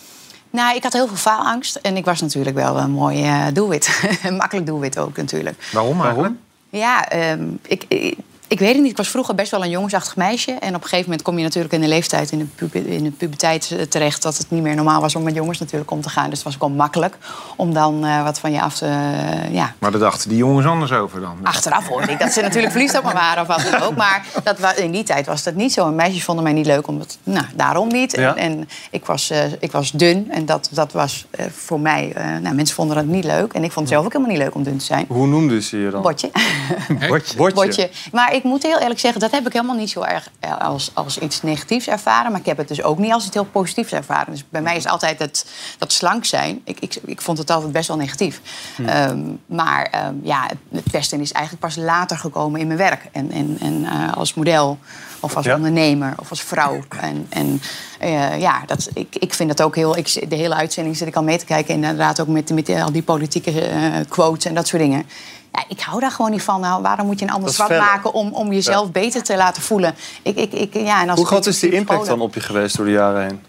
Nou, ik had heel veel faalangst. En ik was natuurlijk wel een mooi doelwit. Een makkelijk doelwit ook natuurlijk. Waarom eigenlijk? Ja, ehm, ik, ik, ik weet het niet. Ik was vroeger best wel een jongensachtig meisje. En op een gegeven moment kom je natuurlijk in de leeftijd, in de, puber, in de puberteit eh, terecht... dat het niet meer normaal was om met jongens natuurlijk om te gaan. Dus het was ook wel makkelijk om dan eh, wat van je af te... eh, ja, Maar daar dachten die jongens anders over dan. Achteraf hoorde ik dat ze natuurlijk verliefd op me waren of wat dan ook. Maar dat, in die tijd was dat niet zo. En meisjes vonden mij niet leuk, omdat, nou, daarom niet. Ja. En, en ik, was, eh, ik was dun en dat, dat was eh, voor mij... eh, nou, mensen vonden dat niet leuk. En ik vond het zelf ook helemaal niet leuk om dun te zijn. Hoe noemden ze je dan? Botje. Botje. Botje. Maar ik moet heel eerlijk zeggen, dat heb ik helemaal niet zo erg eh, als, als iets negatiefs ervaren. Maar ik heb het dus ook niet als iets heel positiefs ervaren. Dus bij mij is altijd het, dat slank zijn. Ik, ik, ik vond het altijd best wel negatief. Hm. Ehm, maar ehm, ja, het- pesten is eigenlijk pas later gekomen in mijn werk. En, en, en eh, als model, of als Ja. ondernemer, of als vrouw. En, en eh, ja, dat, ik, ik vind dat ook heel... Ik, de hele uitzending zit ik al mee te kijken. Inderdaad ook met, met al die politieke quotes en dat soort dingen. Ja, ik hou daar gewoon niet van. Nou, waarom moet je een ander zwart verder. maken om, om jezelf beter te laten voelen? Ik, ik, ik, ja, en als Hoe groot is die impact dan op je geweest door de jaren heen?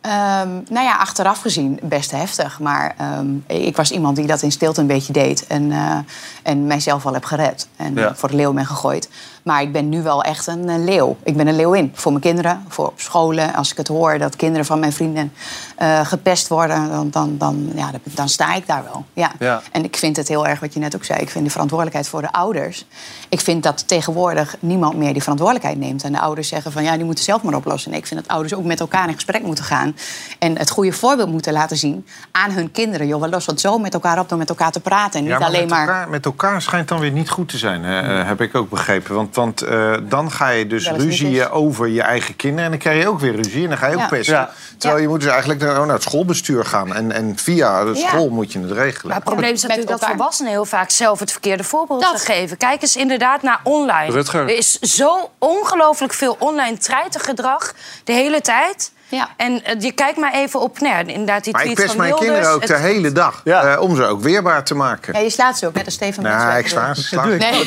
Ehm, nou ja, achteraf gezien best heftig. Maar ehm, ik was iemand die dat in stilte een beetje deed. En, eh, en mijzelf wel heb gered. En Ja. voor de leeuw ben gegooid. Maar ik ben nu wel echt een, eh, leeuw. Ik ben een leeuwin. Voor mijn kinderen, voor op scholen. Als ik het hoor dat kinderen van mijn vrienden eh, gepest worden... Dan, dan, dan, ja, dan, sta ik daar wel. Ja. Ja. En ik vind het heel erg wat je net ook zei. Ik vind de verantwoordelijkheid voor de ouders. Ik vind dat tegenwoordig niemand meer die verantwoordelijkheid neemt. En de ouders zeggen van ja, die moeten zelf maar oplossen. Nee, ik vind dat ouders ook met elkaar in gesprek moeten gaan. En het goede voorbeeld moeten laten zien aan hun kinderen. Joh, we lossen het zo met elkaar op door met elkaar te praten. En niet Ja, maar alleen met maar. Elkaar, met elkaar schijnt dan weer niet goed te zijn, hè, eh, heb ik ook begrepen. Want, want eh, dan ga je dus ruzieën eens. over je eigen kinderen... en dan krijg je ook weer ruzie en dan ga je ook Ja. pesten. Ja. Terwijl je moet dus eigenlijk naar, naar het schoolbestuur gaan. En, en via de Ja. school moet je het regelen. Maar het probleem is Met natuurlijk dat elkaar. volwassenen heel vaak zelf het verkeerde voorbeeld Dat. geven. Kijk eens inderdaad naar online. Rutger. Er is zo ongelooflijk veel online treitergedrag de hele tijd. Ja. En eh, je kijkt maar even op, nou, ja, inderdaad, die Maar ik tweets pest van mijn Wilders. kinderen ook Het- de hele dag. Ja. eh, om ze ook weerbaar te maken. Ja, je slaat ze ook, net als Steven nee, Mensweg. ik sla ze. sla ze. Nee.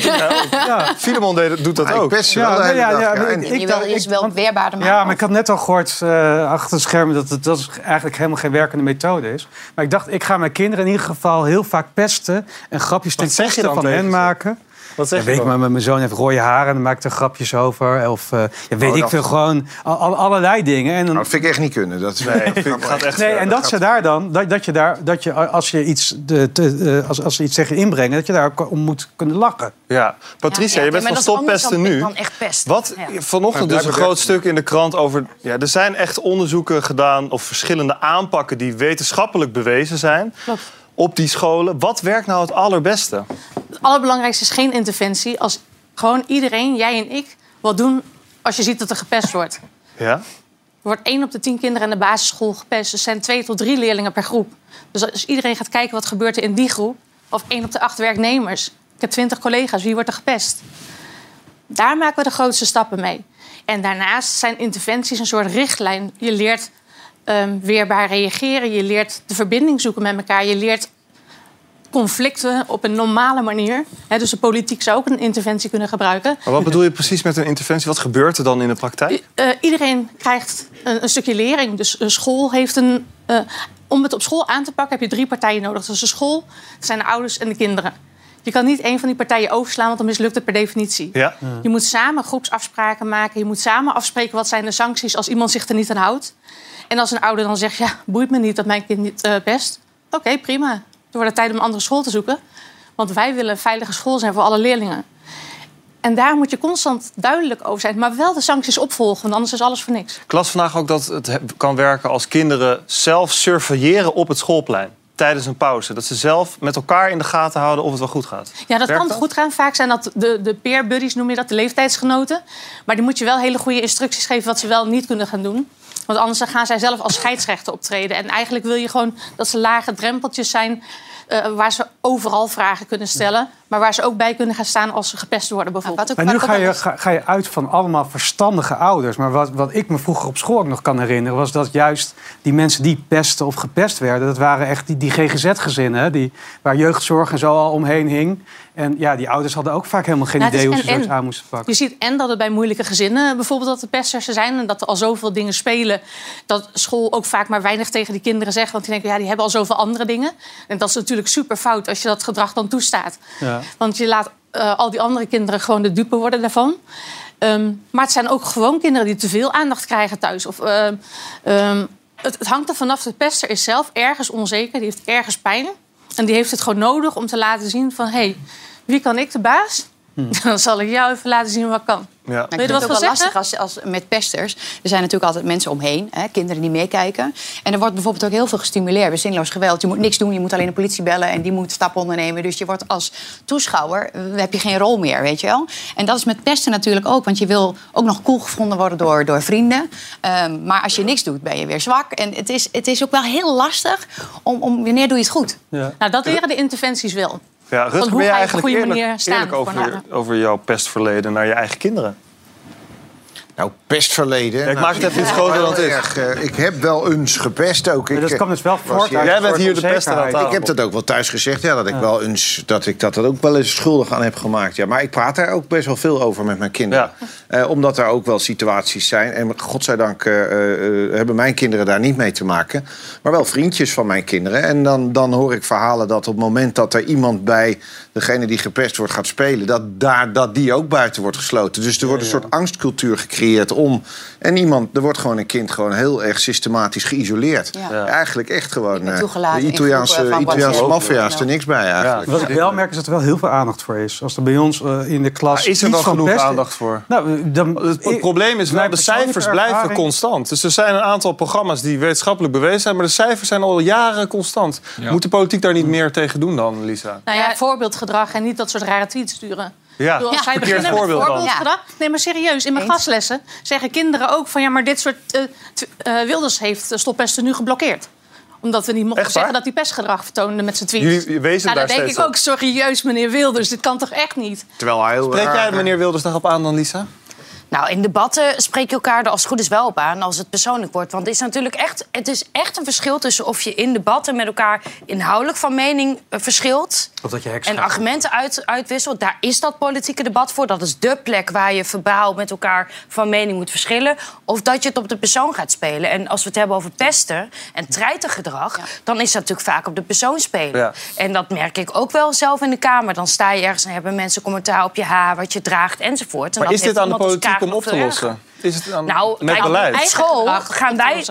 Ja. Filemon deed- doet dat Maar ik ook. pest ze wel de hele dag. ja, ja. En- ik- je wil eerst wel weerbaarder maken. Ja, maar ik had net al gehoord eh, achter het scherm dat het dat is eigenlijk helemaal geen werkende methode is. Maar ik dacht, ik ga mijn kinderen in ieder geval heel vaak pesten en grapjes ten Wat zeg je koste dan van hen ze? maken. Wat zeg Ja, je weet ik maar, mijn zoon heeft rode haren en dan maak ik er grapjes over. Of eh, ja, weet Oh, ik veel, gewoon al, al- allerlei dingen. En dan, Nou, dat vind ik echt niet kunnen. Dat is, Nee, dat gaat echt Nee, ver. en dat ze daar dan, dat, dat je daar, dat je als je iets, de, te- eh, als, als ze iets tegen inbrengen, dat je daar om moet kunnen lachen. Ja. Patricia, Ja, je bent van dat is anders Stop Pesten dan- nu. dan echt pest. Wat Ja. vanochtend dus een groot stuk in de krant over... Ja, er zijn echt onderzoeken gedaan of verschillende aanpakken... die wetenschappelijk bewezen zijn op die scholen. Wat werkt nou het allerbeste? Het allerbelangrijkste is geen interventie. Als gewoon iedereen, jij en ik, wat doen als je ziet dat er gepest wordt. Ja? Er wordt één op de tien kinderen in de basisschool gepest. Er zijn twee tot drie leerlingen per groep. Dus als iedereen gaat kijken wat gebeurt er in die groep... of één op de acht werknemers. Ik heb twintig collega's, wie wordt er gepest? Daar maken we de grootste stappen mee. En daarnaast zijn interventies een soort richtlijn. Je leert ehm, weerbaar reageren. Je leert de verbinding zoeken met elkaar. Je leert conflicten op een normale manier. Dus de politiek zou ook een interventie kunnen gebruiken. Maar wat bedoel je precies met een interventie? Wat gebeurt er dan in de praktijk? Eh, iedereen krijgt een, een stukje lering. Dus een school heeft een. eh, om het op school aan te pakken heb je drie partijen nodig. Dus de school, dat zijn de ouders en de kinderen. Je kan niet één van die partijen overslaan, want dan mislukt het per definitie. Ja? Je moet samen groepsafspraken maken. Je moet samen afspreken wat zijn de sancties als iemand zich er niet aan houdt. En als een ouder dan zegt, ja, boeit me niet dat mijn kind niet eh pest. Oké, prima. Dan wordt het tijd om een andere school te zoeken. Want wij willen een veilige school zijn voor alle leerlingen. En daar moet je constant duidelijk over zijn. Maar wel de sancties opvolgen, want anders is alles voor niks. Ik las vandaag ook dat het he- kan werken als kinderen zelf surveilleren op het schoolplein. Tijdens een pauze. Dat ze zelf met elkaar in de gaten houden of het wel goed gaat. Ja, dat Werkt kan goed gaan. Vaak zijn dat de, de peer buddies, noem je dat, de leeftijdsgenoten. Maar die moet je wel hele goede instructies geven wat ze wel niet kunnen gaan doen. Want anders gaan zij zelf als scheidsrechter optreden. En eigenlijk wil je gewoon dat ze lage drempeltjes zijn... eh, waar ze overal vragen kunnen stellen. Maar waar ze ook bij kunnen gaan staan als ze gepest worden bijvoorbeeld. Maar nu ga je, ga, ga je uit van allemaal verstandige ouders. Maar wat, wat ik me vroeger op school ook nog kan herinneren... was dat juist die mensen die pesten of gepest werden... dat waren echt die, die GGZ-gezinnen, die, waar jeugdzorg en zo al omheen hing. En ja, die ouders hadden ook vaak helemaal geen Nou, idee is hoe ze zoiets aan moesten pakken. Je ziet en dat het bij moeilijke gezinnen bijvoorbeeld dat de pesters er zijn... en dat er al zoveel dingen spelen... dat school ook vaak maar weinig tegen die kinderen zegt... want die denken, ja, die hebben al zoveel andere dingen. En dat is natuurlijk super fout als je dat gedrag dan toestaat. Ja. Want je laat eh, al die andere kinderen gewoon de dupe worden daarvan. Ehm, maar het zijn ook gewoon kinderen die te veel aandacht krijgen thuis. Of, ehm, ehm, het, het hangt er vanaf. De pester is zelf ergens onzeker. Die heeft ergens pijn. En die heeft het gewoon nodig om te laten zien van... hé, hey, wie kan ik de baas? Dan zal ik jou even laten zien wat kan. Ja. Je er het van wel zeggen? lastig als, als met pesters. Er zijn natuurlijk altijd mensen omheen, hè, kinderen die meekijken. En er wordt bijvoorbeeld ook heel veel gestimuleerd bij zinloos geweld. Je moet niks doen, je moet alleen de politie bellen en die moet stappen ondernemen. Dus je wordt als toeschouwer, eh, heb je geen rol meer, weet je wel. En dat is met pesten natuurlijk ook, want je wil ook nog cool gevonden worden door, door vrienden. Ehm, maar als je niks doet, ben je weer zwak. En het is, het is ook wel heel lastig om, om wanneer doe je het goed. Ja. Nou, dat leren de interventies wel. Ja, Rutger, hoe ben je eigenlijk eerlijk, eerlijk over, over jouw pestverleden naar je eigen kinderen? Nou, pestverleden. Ja, ik nou, maak het even iets ik- groter dan het is. erg, eh, ik heb wel eens gepest ook. Ik, dat eh, kwam dus wel was voort hier- uit Jij bent soort hier de pester aan onzekerheid. tafel. Ik heb dat ook wel thuis gezegd, ja, dat ik wel eens dat ik dat, dat ook wel eens schuldig aan heb gemaakt. Ja, maar ik praat daar ook best wel veel over met mijn kinderen. Eh, omdat er ook wel situaties zijn. En godzijdank eh, eh, hebben mijn kinderen daar niet mee te maken. Maar wel vriendjes van mijn kinderen. En dan, dan hoor ik verhalen dat op het moment dat er iemand bij degene die gepest wordt gaat spelen, dat, daar, dat die ook buiten wordt gesloten. Dus er wordt een soort angstcultuur gecreëerd om. En iemand, er wordt gewoon een kind gewoon heel erg systematisch geïsoleerd. Ja. Eigenlijk echt gewoon. eh, toegelaten de Italiaanse, Italiaanse maffia is er niks bij eigenlijk. Wat ik wel merk is dat er wel heel veel aandacht voor is. Als er bij ons eh, in de klas. Is er wel genoeg aandacht voor? Nou, dan, Het, het probleem is wel, Mijn de cijfers blijven ervaring- constant. Dus er zijn een aantal programma's die wetenschappelijk bewezen zijn... maar de cijfers zijn al jaren constant. Ja. Moet de politiek daar niet meer tegen doen dan, Lisa? Nou ja, voorbeeldgedrag en niet dat soort rare tweets sturen. Ja, Als verkeerd beginnen met voorbeeld voorbeeldgedrag... Nee, maar serieus, in mijn gastlessen zeggen kinderen ook van... ja, maar dit soort... eh, eh, Wilders heeft stoppesten nu geblokkeerd omdat we niet mochten Echt zeggen dat hij pestgedrag vertoonde met zijn tweets. Jullie wezen nou, daar dan denk ik op. ook, serieus meneer Wilders, dit kan toch echt niet? Terwijl hij heel Spreek jij meneer Wilders daarop aan dan, Lisa? Nou, in debatten spreek je elkaar er als het goed is wel op aan als het persoonlijk wordt. Want het is natuurlijk echt, het is echt een verschil tussen of je in debatten met elkaar inhoudelijk van mening eh, verschilt. Of dat je En argumenten uit, uitwisselt. Daar is dat politieke debat voor. Dat is dé plek waar je verbaal met elkaar van mening moet verschillen. Of dat je het op de persoon gaat spelen. En als we het hebben over pesten en treitergedrag... dan is dat natuurlijk vaak op de persoon spelen. Ja. En dat merk ik ook wel zelf in de Kamer. Dan sta je ergens en hebben mensen commentaar op je haar... wat je draagt enzovoort. En Maar dat is dit heeft aan de politiek om op te lossen? Is het aan, Nou, met kijk, beleid? school gaan wij...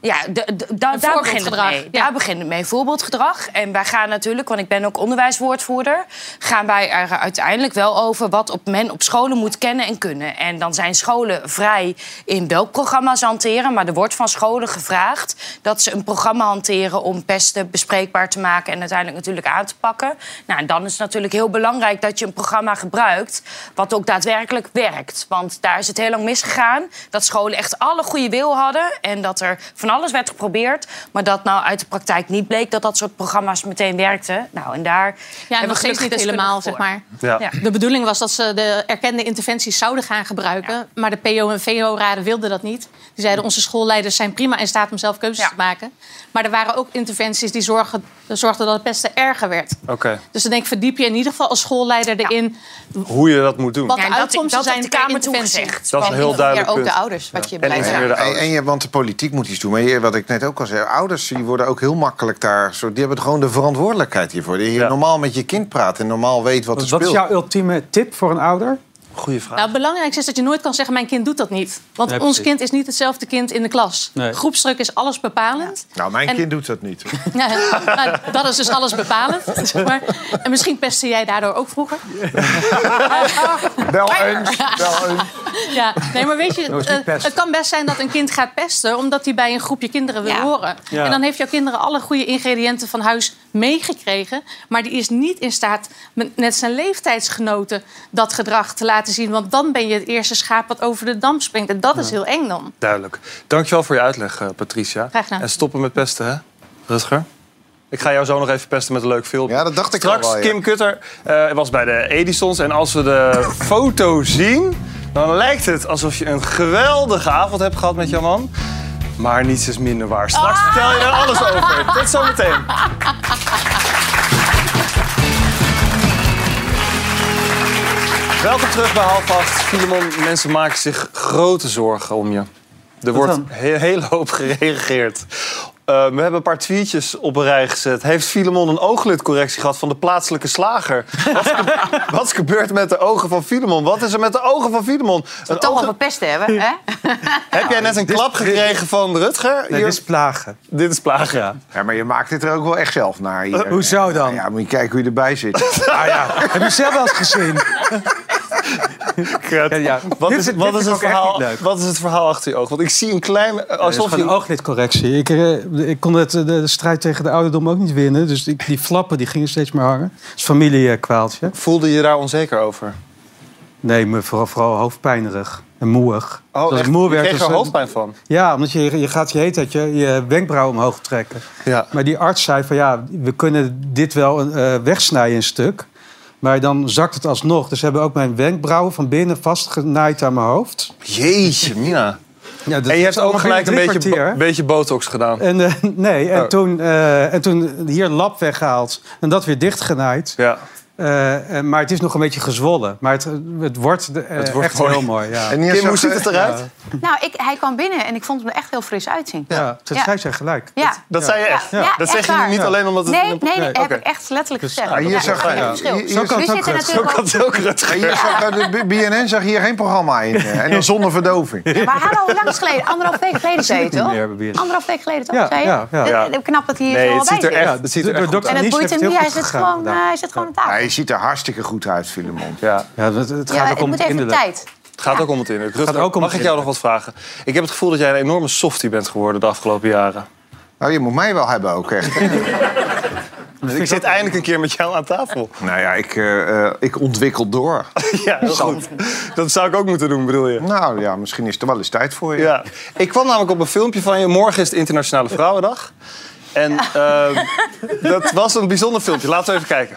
Ja, de, de- da- daar begint het mee. ja. Daar begint het mee. Voorbeeldgedrag. En wij gaan natuurlijk, want ik ben ook onderwijswoordvoerder... gaan wij er uiteindelijk wel over wat op men op scholen moet kennen en kunnen. En dan zijn scholen vrij in welk programma ze hanteren. Maar er wordt van scholen gevraagd dat ze een programma hanteren... om pesten bespreekbaar te maken en uiteindelijk natuurlijk aan te pakken. Nou, en dan is het natuurlijk heel belangrijk dat je een programma gebruikt... wat ook daadwerkelijk werkt. Want daar is het heel lang misgegaan. Dat scholen echt alle goede wil hadden... en dat er van alles werd geprobeerd... maar dat nou uit de praktijk niet bleek dat dat soort programma's meteen werkten. Nou, en daar Ja, hebben we nog steeds niet helemaal, zeg maar. Ja. De bedoeling was dat ze de erkende interventies zouden gaan gebruiken. Maar de PO en VO-raden wilden dat niet. Die zeiden, onze schoolleiders zijn prima in staat om zelf keuzes te maken. Maar er waren ook interventies die zorgen, zorgden dat het pesten erger werd. Oké. Dus dan denk ik, verdiep je in ieder geval als schoolleider erin... Hoe je dat moet doen. wat Ja, de en dat- uitkomsten zijn de Kamer toegezegd. Dat is een heel duidelijk ook punt. de ouders wat je En beleid En, en want de politiek moet iets doen. Maar wat ik net ook al zei, ouders die worden ook heel makkelijk daar. Zo, die hebben gewoon de verantwoordelijkheid hiervoor. Die je Ja. normaal met je kind praat en normaal weet wat er Wat is speelt. jouw ultieme tip voor een ouder? Goeie vraag. Nou, het belangrijkste is dat je nooit kan zeggen... mijn kind doet dat niet. Want Nee, ons precies. kind is niet hetzelfde kind in de klas. Nee. Groepsdruk is alles bepalend. Nou, mijn En- kind doet dat niet. Ja, nou, dat is dus alles bepalend. Zeg maar. En misschien pestte jij daardoor ook vroeger. Wel eens, wel eens. Ja, nee, maar weet je, eh, het kan best zijn dat een kind gaat pesten... omdat hij bij een groepje kinderen wil Ja. horen. Ja. En dan heeft jouw kinderen alle goede ingrediënten van huis meegekregen... maar die is niet in staat met net zijn leeftijdsgenoten dat gedrag te laten zien. Want dan ben je het eerste schaap wat over de dam springt. En dat is heel eng dan. Duidelijk. Dankjewel voor je uitleg, eh, Patricia. Graag gedaan. En stoppen met pesten, hè? Rutger? Ik ga jou zo nog even pesten met een leuk filmpje. Ja, dat dacht ik Straks, al wel, ja. Kim Kutter eh, was bij de Edisons. En als we de foto zien, dan lijkt het alsof je een geweldige avond hebt gehad met jouw man. Maar niets is minder waar. Straks vertel je er alles over. Tot zometeen. Welkom terug bij half acht. Filemon, mensen maken zich grote zorgen om je. Er wordt een he- hele hoop gereageerd. Eh, we hebben een paar tweetjes op een rij gezet. Heeft Filemon een ooglidcorrectie gehad van de plaatselijke slager? Wat is, gebe- wat is gebeurd met de ogen van Filemon? Wat is er met de ogen van Filemon? Een Toch wel ogen- verpest hebben, hè? Heb jij net een klap gekregen van Rutger? Nee, dit is plagen. Dit is plagen, ja. Ja, maar je maakt dit er ook wel echt zelf naar. Hier. Eh, hoezo dan? Ja, moet je kijken hoe je erbij zit. Ah ja, heb je zelf wel eens gezien? Ja, Wat, is, wat, het verhaal, wat is het verhaal achter je oog? Want ik zie een klein... Alsof gewoon een je... ooglidcorrectie. Ik, eh, ik kon het, de, de strijd tegen de ouderdom ook niet winnen. Dus die flappen die gingen steeds meer hangen. Het is familiekwaaltje. Voelde je daar onzeker over? Nee, me vooral, vooral hoofdpijnerig en moeig. Oh, echt? moe Je werd, kreeg er hoofdpijn van? Ja, omdat je, je gaat je heet dat je je wenkbrauw omhoog trekken. Ja. Maar die arts zei van ja, we kunnen dit wel eh, wegsnijden een stuk. Maar dan zakt het alsnog. Dus ze hebben ook mijn wenkbrauwen van binnen vastgenaaid aan mijn hoofd. Jeetje, Mina. Ja, dat En je hebt ook gelijk een beetje, bo- beetje botox gedaan. En, eh, nee, en, Oh. toen, eh, en toen hier lab weggehaald en dat weer dichtgenaaid. Ja. Eh, eh, maar het is nog een beetje gezwollen. Maar het, het wordt, eh, Het wordt echt mooi. heel mooi. Ja. En Kim, hoe ziet het eruit? Nou, ik, hij kwam binnen en ik vond hem er echt heel fris uitzien. Ja, dat Ja. zei zij gelijk. Ja. Dat zei je echt? Ja, ja, dat zeg echt je waar. niet alleen omdat het... Nee, nee, Nee, heb oké. ik echt letterlijk gezegd. Ah, hier ja, zag- dat hier- Zo kan het ook, de BNN zag hier geen programma in. En dan zonder verdoving. Maar hallo, hoe lang geleden? Anderhalf week geleden zei je toch? Anderhalf week geleden toch? Ja, zei je? ja, Knap dat hij hier zo al het bij ziet er zit. echt, het ziet er echt goed En het boeit hem niet, hij zit gewoon aan tafel. Je ziet er hartstikke goed uit, Filemon. Ja, Ja, het, het gaat Ja, ook ik om moet het even innerlijk. tijd. het gaat ook om het innerlijk. Rutger, ook om mag het ik jou nog wat vragen? Ik heb het gevoel dat jij een enorme softie bent geworden de afgelopen jaren. Nou, je moet mij wel hebben ook echt. hè. Ik zit eindelijk een keer met jou aan tafel. nou ja, ik, eh, eh, ik ontwikkel door. Ja, heel goed. Dat zou ik ook moeten doen, bedoel je? Nou ja, misschien is er wel eens tijd voor je. Ja. Ik kwam namelijk op een filmpje van je. Morgen is de Internationale Vrouwendag. En eh, dat was een bijzonder filmpje. Laten we even kijken.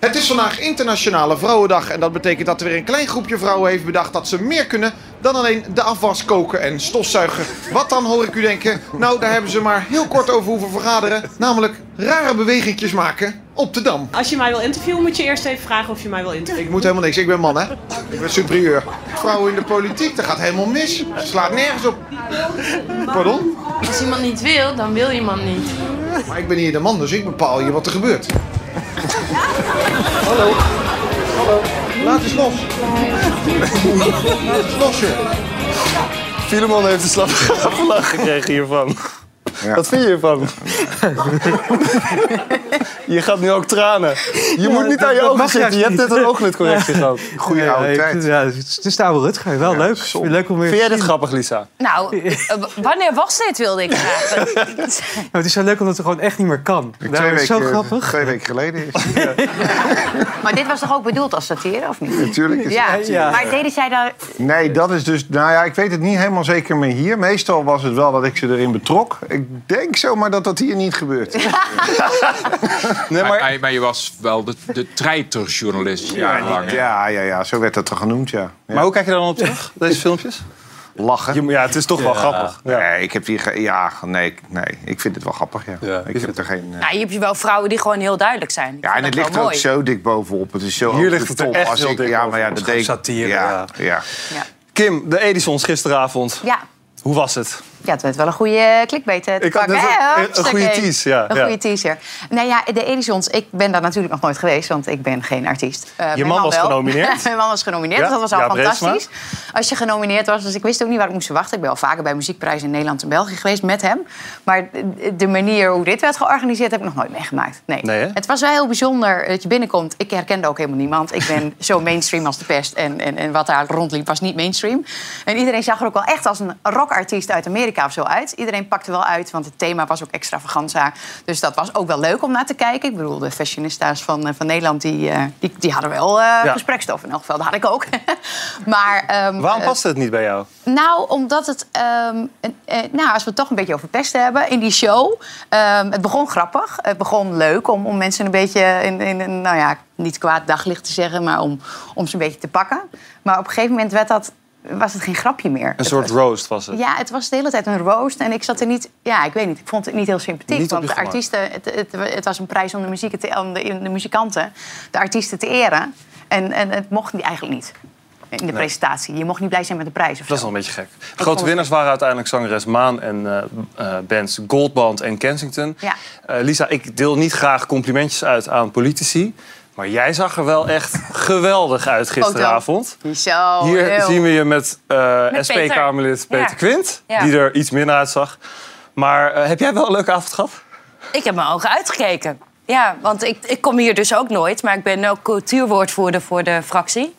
Het is vandaag Internationale Vrouwendag en dat betekent dat er weer een klein groepje vrouwen heeft bedacht dat ze meer kunnen dan alleen de afwas koken en stofzuigen. Wat dan hoor ik u denken? Nou, daar hebben ze maar heel kort over hoeven vergaderen. Namelijk rare bewegingjes maken op de Dam. Als je mij wil interviewen, moet je eerst even vragen of je mij wil interviewen. Ik moet helemaal niks, ik ben man hè. Ik ben superieur. Vrouwen in de politiek, dat gaat helemaal mis. Ze slaat nergens op. Pardon? Als iemand niet wil, dan wil iemand niet. Maar ik ben hier de man, dus ik bepaal hier wat er gebeurt. Hallo. Hallo. Laat eens los. Laat eens los, joh. Filemon heeft een slappe gekregen hiervan. Ja. Wat vind je hiervan? je gaat nu ook tranen. Je moet niet aan je ogen zitten. Je hebt net een ooglidcorrectie gehad. Goeie Ja, oude ik- tijd. Ja, het is de oude Rutger. Wel leuk. leuk om weer Vind jij dit grappig, Lisa? Nou, eh, wanneer was dit, wilde ik vragen. Nou, het is zo leuk omdat het gewoon echt niet meer kan. Twee Daarom is het zo weken, grappig. twee weken geleden is het. Maar dit was toch ook bedoeld als satire, of niet? Natuurlijk is Ja, het. Ja. maar deden zij daar... Nee, dat is dus... Nou ja, ik weet het niet helemaal zeker meer hier. Meestal was het wel dat ik ze erin betrok. Ik denk zomaar dat dat hier niet gebeurt. Nee, Maar, maar je was wel de, de treiterjournalist jarenlang. hè? Ja, ja, ja, zo werd dat er genoemd, ja. ja. Maar hoe kijk je daar dan op terug, deze filmpjes? Lachen. Je- ja, het is toch wel grappig. Ja. Nee, ik heb hier... Ja, nee, nee, ik vind het wel grappig, ja. Ja, ik heb er geen... eh, Nou, je hebt je wel vrouwen die gewoon heel duidelijk zijn. Ik Ja, en het ligt er ook zo dik bovenop. Het is zo Hier ligt het top. echt Als heel ik, dik Ja, maar ja, dat deed satire, ja, ja. ja. Ja. Kim, de Edisons gisteravond. Ja. Hoe was het? Ja, het werd wel een goede clickbait eh, te Ik pakken. een- een Hartstikke. goede tease, ja, Een ja. goede teaser. Nou ja, de Edisons, ik ben daar natuurlijk nog nooit geweest, want ik ben geen artiest. Eh, mijn man was wel. genomineerd? mijn man was genomineerd, Ja, dus dat was al fantastisch. Als je genomineerd was, dus ik wist ook niet waar ik moest verwachten. Ik ben al vaker bij muziekprijzen in Nederland en België geweest met hem. Maar de- manier hoe dit werd georganiseerd, heb ik nog nooit meegemaakt. Nee. Het was wel heel bijzonder dat je binnenkomt. Ik herkende ook helemaal niemand. Ik ben zo mainstream als de pest. En, en, en wat daar rondliep was niet mainstream. En iedereen zag er ook wel echt als een rockartiest uit Amerika Amerika of zo uit. Iedereen pakte wel uit, want het thema was ook extravaganza. Dus dat was ook wel leuk om naar te kijken. Ik bedoel, de fashionista's van, eh, van Nederland, die, eh, die, die hadden wel eh gesprekstof. In elk geval, dat had ik ook. maar, ehm, Waarom eh, past het niet bij jou? nou, omdat het... ehm, een- eh, nou, als we het toch een beetje over pesten hebben in die show... ehm, het begon grappig. Het begon leuk om, om mensen een beetje in, in een... Nou ja, niet kwaad daglicht te zeggen, maar om, om ze een beetje te pakken. Maar op een gegeven moment werd dat, was het geen grapje meer. Een soort roast was het. Ja, het was de hele tijd een roast. En ik zat er niet... Ja, ik weet niet. Ik vond het niet heel sympathiek. Niet want de artiesten... Het, het, het was een prijs om de, muziek te, om de, de muzikanten, de artiesten te eren. En, en het mocht niet, eigenlijk niet. In de presentatie. Je mocht niet blij zijn met de prijs of Dat is wel een beetje gek. De grote winnaars waren uiteindelijk zangeres Maan en eh, eh, bands Goldband en Kensington. Ja. Eh, Lisa, ik deel niet graag complimentjes uit aan politici. Maar jij zag er wel echt geweldig uit gisteravond. Zo, Hier heel. zien we je met, eh Met SP-Kamerlid Peter. Peter Ja. Quint, Ja. die er iets minder uitzag. Maar eh, heb jij wel een leuke avond gehad? Ik heb mijn ogen uitgekeken. Ja, want ik, ik kom hier dus ook nooit. Maar ik ben ook cultuurwoordvoerder voor de fractie.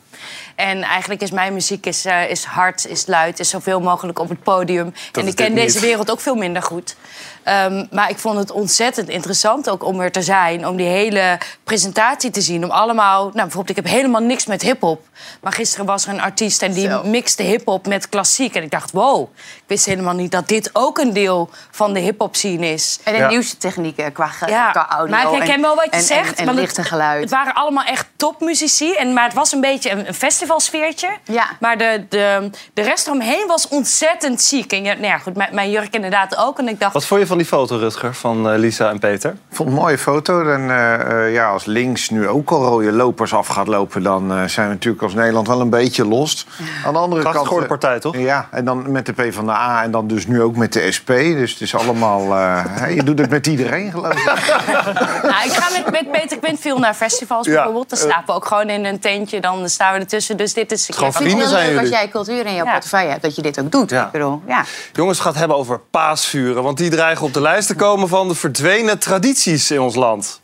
En eigenlijk is mijn muziek is, eh, is hard, is luid, is zoveel mogelijk op het podium. en ik ken deze niet. wereld ook veel minder goed. Ehm, maar ik vond het ontzettend interessant ook om er te zijn. Om die hele presentatie te zien. Om allemaal... Nou, bijvoorbeeld, ik heb helemaal niks met hiphop. Maar gisteren was er een artiest en die Zo. mixte hiphop met klassiek. En ik dacht, wow, ik wist helemaal niet dat dit ook een deel van de hiphop scene is. En de Ja. nieuwste technieken qua, ge- Ja, qua audio. maar ik herken en- wel wat je en, zegt. En, en want licht en het, geluid. Het waren allemaal echt topmuzici. En, maar het was een beetje een, een festivalsfeertje. Ja. Maar de, de, de rest eromheen was ontzettend ziek. En ja, nou ja, goed, mijn, mijn jurk inderdaad ook. En ik dacht, Wat vond je van die foto, Rutger, van eh, Lisa en Peter? Ik vond het een mooie foto. En eh, eh, ja, als links nu ook al rode lopers af gaat lopen... dan eh, zijn we natuurlijk als Nederland wel een beetje lost. Aan de andere Krachtig kant... partij, toch? Ja, en dan met de P van de A en dan dus nu ook met de SP. Dus het is allemaal... eh, hè, je doet het met iedereen, geloof ik. nou, ik ga met, met Peter Quint veel naar festivals Ja. bijvoorbeeld. Dan slapen we ook gewoon in een tentje. Dan staan we ertussen. Dus dit is... Gewoon Ik vind het vrienden zijn leuk als jullie. jij cultuur in jouw Ja. portefeuille hebt, dat je dit ook doet. Ja. Ik bedoel, ja. Jongens, het gaat hebben over paasvuren. Want die dreigen op de lijst te komen van de verdwenen tradities in ons land.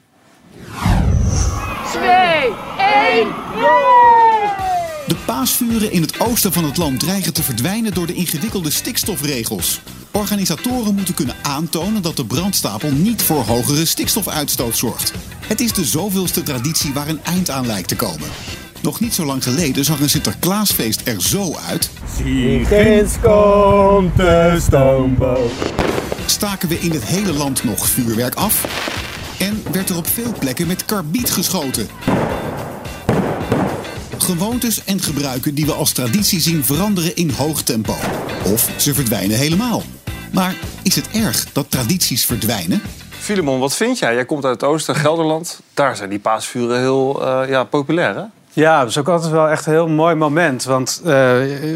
2, 1, De paasvuren in het oosten van het land dreigen te verdwijnen door de ingewikkelde stikstofregels. Organisatoren moeten kunnen aantonen dat de brandstapel niet voor hogere stikstofuitstoot zorgt. Het is de zoveelste traditie waar een eind aan lijkt te komen. Nog niet zo lang geleden zag een Sinterklaasfeest er zo uit. Komt de stoomboot. Staken we in het hele land nog vuurwerk af. En werd er op veel plekken met karbiet geschoten. Gewoontes en gebruiken die we als traditie zien veranderen in hoog tempo. Of ze verdwijnen helemaal. Maar is het erg dat tradities verdwijnen? Filemon, wat vind jij? Jij komt uit het oosten, Gelderland. Daar zijn die paasvuren heel eh, ja, populair, hè? Ja, dat is ook altijd wel echt een heel mooi moment. Want eh,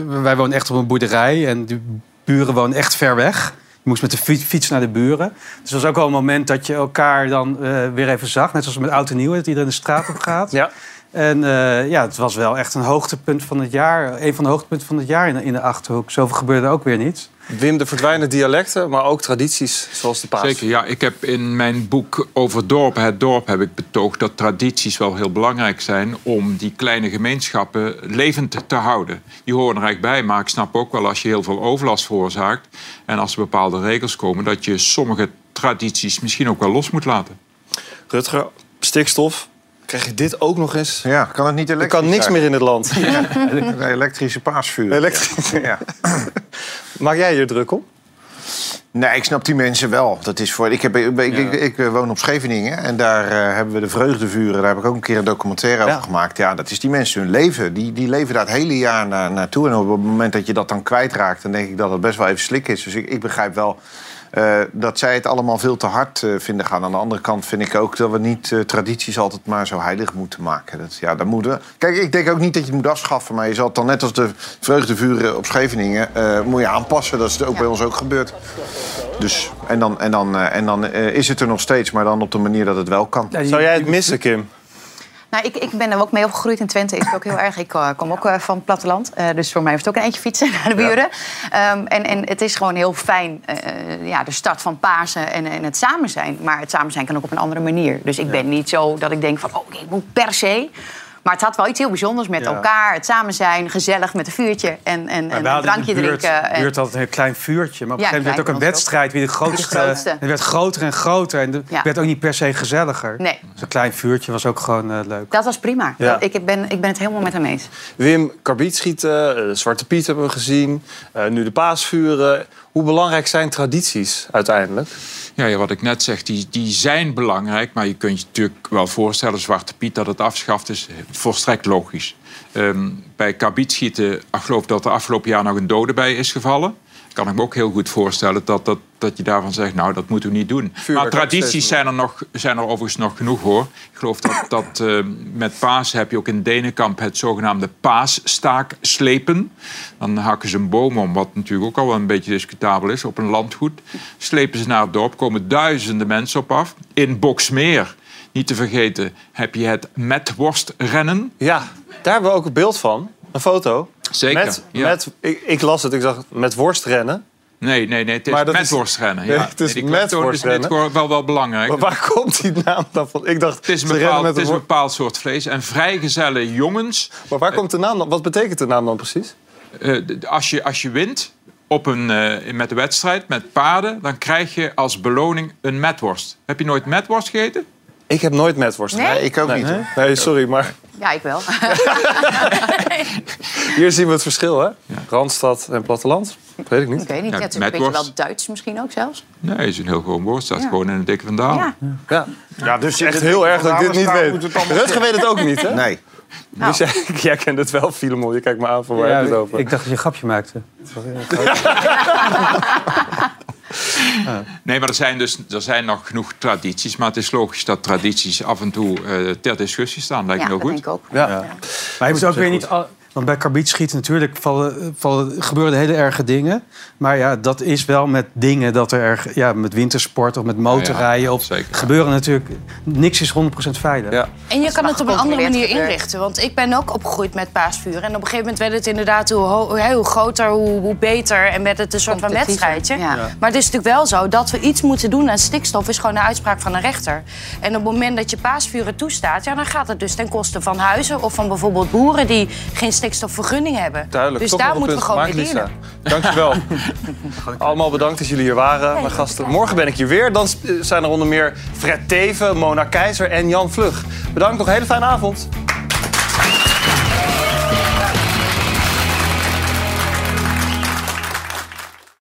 wij wonen echt op een boerderij en de buren wonen echt ver weg. Je moest met de fi- fiets naar de buren. Dus het was ook wel een moment dat je elkaar dan eh, weer even zag. Net zoals met oud en nieuw, dat iedereen de straat op gaat. Ja. En eh, ja, het was wel echt een hoogtepunt van het jaar. Een van de hoogtepunten van het jaar in, in de Achterhoek. Zoveel gebeurde ook weer niet. Wim, de verdwijnen dialecten, maar ook tradities zoals de paas. Zeker, ja. Ik heb in mijn boek over dorpen, het dorp, heb ik betoogd dat tradities wel heel belangrijk zijn om die kleine gemeenschappen levend te houden. Die horen er eigenlijk bij, maar ik snap ook wel als je heel veel overlast veroorzaakt en als er bepaalde regels komen, dat je sommige tradities misschien ook wel los moet laten. Rutger, stikstof. Krijg je dit ook nog eens? Ja, kan het niet Er elektrisch kan niks zijn? meer in het land. Een elektrische paasvuur. Elektrisch. Ja. Maak jij je druk om? Nee, ik snap die mensen wel. Dat is voor, ik, heb, ik, ik, ik, ik, eh, woon op Scheveningen en daar eh, hebben we de vreugdevuren. Daar heb ik ook een keer een documentaire over gemaakt. Ja, dat is die mensen hun leven. Die, die leven daar het hele jaar na, naartoe. En op het moment dat je dat dan kwijtraakt, dan denk ik dat het best wel even slik is. Dus ik, ik begrijp wel eh, dat zij het allemaal veel te hard eh, vinden gaan. Aan de andere kant vind ik ook dat we niet eh, tradities altijd maar zo heilig moeten maken. Dat, ja, dat moeten we. Kijk, ik denk ook niet dat je het moet afschaffen. Maar je zal het dan net als de vreugdevuren op Scheveningen eh, moet je aanpassen. Dat is ook bij ons ook gebeurd. Dus, en dan, en dan, eh, en dan eh, is het er nog steeds, maar dan op de manier dat het wel kan. Zou jij het missen, Kim? Nou, ik, ik ben er ook mee opgegroeid in Twente. Is het ook heel erg. Ik eh, kom ook eh, van het platteland. Eh, dus voor mij hoeft het ook een eentje fietsen naar de buren. Ehm, en, en het is gewoon heel fijn, ja, de start van Pasen en, en het samen zijn. Maar het samen zijn kan ook op een andere manier. Dus ik ben niet zo dat ik denk van, oh, ik moet per se. Maar het had wel iets heel bijzonders met Ja. elkaar. Het samen zijn, gezellig met een vuurtje en, en, en een drankje buurt, drinken. En- buurt altijd een heel klein vuurtje. Maar op een Ja, gegeven moment werd ook een wedstrijd wie de grootste... De grootste. Het werd groter en groter en het Ja. werd ook niet per se gezelliger. Nee. Dus een klein vuurtje was ook gewoon eh, leuk. Dat was prima. Ja. Ik, ben, ik ben het helemaal met hem eens. Wim, karbietschieten, eh, Zwarte Piet hebben we gezien. eh, nu de paasvuren. Hoe belangrijk zijn tradities uiteindelijk? Ja, ja, wat ik net zeg, die, die zijn belangrijk. Maar je kunt je natuurlijk wel voorstellen, Zwarte Piet, dat het afschaft is volstrekt logisch. Ehm, bij kabietschieten, geloof dat er afgelopen jaar nog een dode bij is gevallen. Kan ik me ook heel goed voorstellen dat, dat, dat je daarvan zegt, nou, dat moeten we niet doen. Maar ook tradities zijn er, nog, zijn er overigens nog genoeg, hoor. Ik geloof dat, dat eh, met Paas heb je ook in Denenkamp het zogenaamde paasstaak slepen. Dan hakken ze een boom om, wat natuurlijk ook al wel een beetje discutabel is, op een landgoed. Slepen ze naar het dorp, komen duizenden mensen op af. In Boksmeer, niet te vergeten, heb je het metworstrennen. Ja, daar hebben we ook een beeld van. Een foto. Zeker, Met, ja. met, ik, ik las het, ik zag met worstrennen. Nee, nee, nee, het is Maar dat met is- worstrennen. Nee, Ja. het is die met klemtoon is worstrennen. dit gewoon wel, wel belangrijk. Maar waar komt die naam dan van? Ik dacht, Het is bepaald, het is een bepaald soort vlees. En vrijgezelle jongens... Maar waar komt de naam dan? Wat betekent de naam dan precies? eh, als, je, als je wint op een, eh, met de wedstrijd, met paarden... dan krijg je als beloning een metworst. Heb je nooit metworst gegeten? Ik heb nooit metworst. Nee? Nee, ik ook niet. Nee, sorry, maar Ja, ik wel. hier zien we het verschil, hè? Randstad en platteland. Weet ik niet. ik weet niet. Ja, het is een beetje wel Duits misschien ook zelfs. Nee, het is een heel gewoon woord. staat Ja. gewoon in een dikke vandaal. Ja. Ja. Ja, dus Echt heel erg dat ik dit niet weet. Rutger weet het ook niet, hè? Nee. Dus jij, jij kent het wel, Filemon. Je kijkt me aan van waar Ja, heb je het over? ik dacht dat je een grapje maakte. Nee, maar er zijn dus er zijn nog genoeg tradities. Maar het is logisch dat tradities af en toe eh, ter discussie staan. Lijkt Ja, me heel dat goed. denk ik ook. Ja. Maar je moet ook weer niet... al- Want bij karbietschieten natuurlijk vallen, vallen, gebeuren hele erge dingen. Maar ja, dat is wel met dingen dat er... erg- Ja, met wintersport of met motorrijden. of gebeuren natuurlijk... Niks is 100% veilig. Ja. En je kan het op een andere manier inrichten. Want ik ben ook opgegroeid met paasvuur. En op een gegeven moment werd het inderdaad hoe, hoe groter, hoe, hoe beter. En werd het een soort van wedstrijdje. ja. Maar het is natuurlijk wel zo dat we iets moeten doen aan stikstof. is gewoon een uitspraak van een rechter. En op het moment dat je paasvuren toestaat... Ja, dan gaat het dus ten koste van huizen of van bijvoorbeeld boeren... die geen stikstofvergunning hebben. Duidelijk. Dus Toch daar moeten we gewoon mee. Lisa. Dankjewel. Allemaal bedankt dat jullie hier waren, mijn gasten. Morgen ben ik hier weer. Dan sp- zijn er onder meer Fred Teven, Mona Keizer en Jan Vlug. Bedankt, nog een hele fijne avond.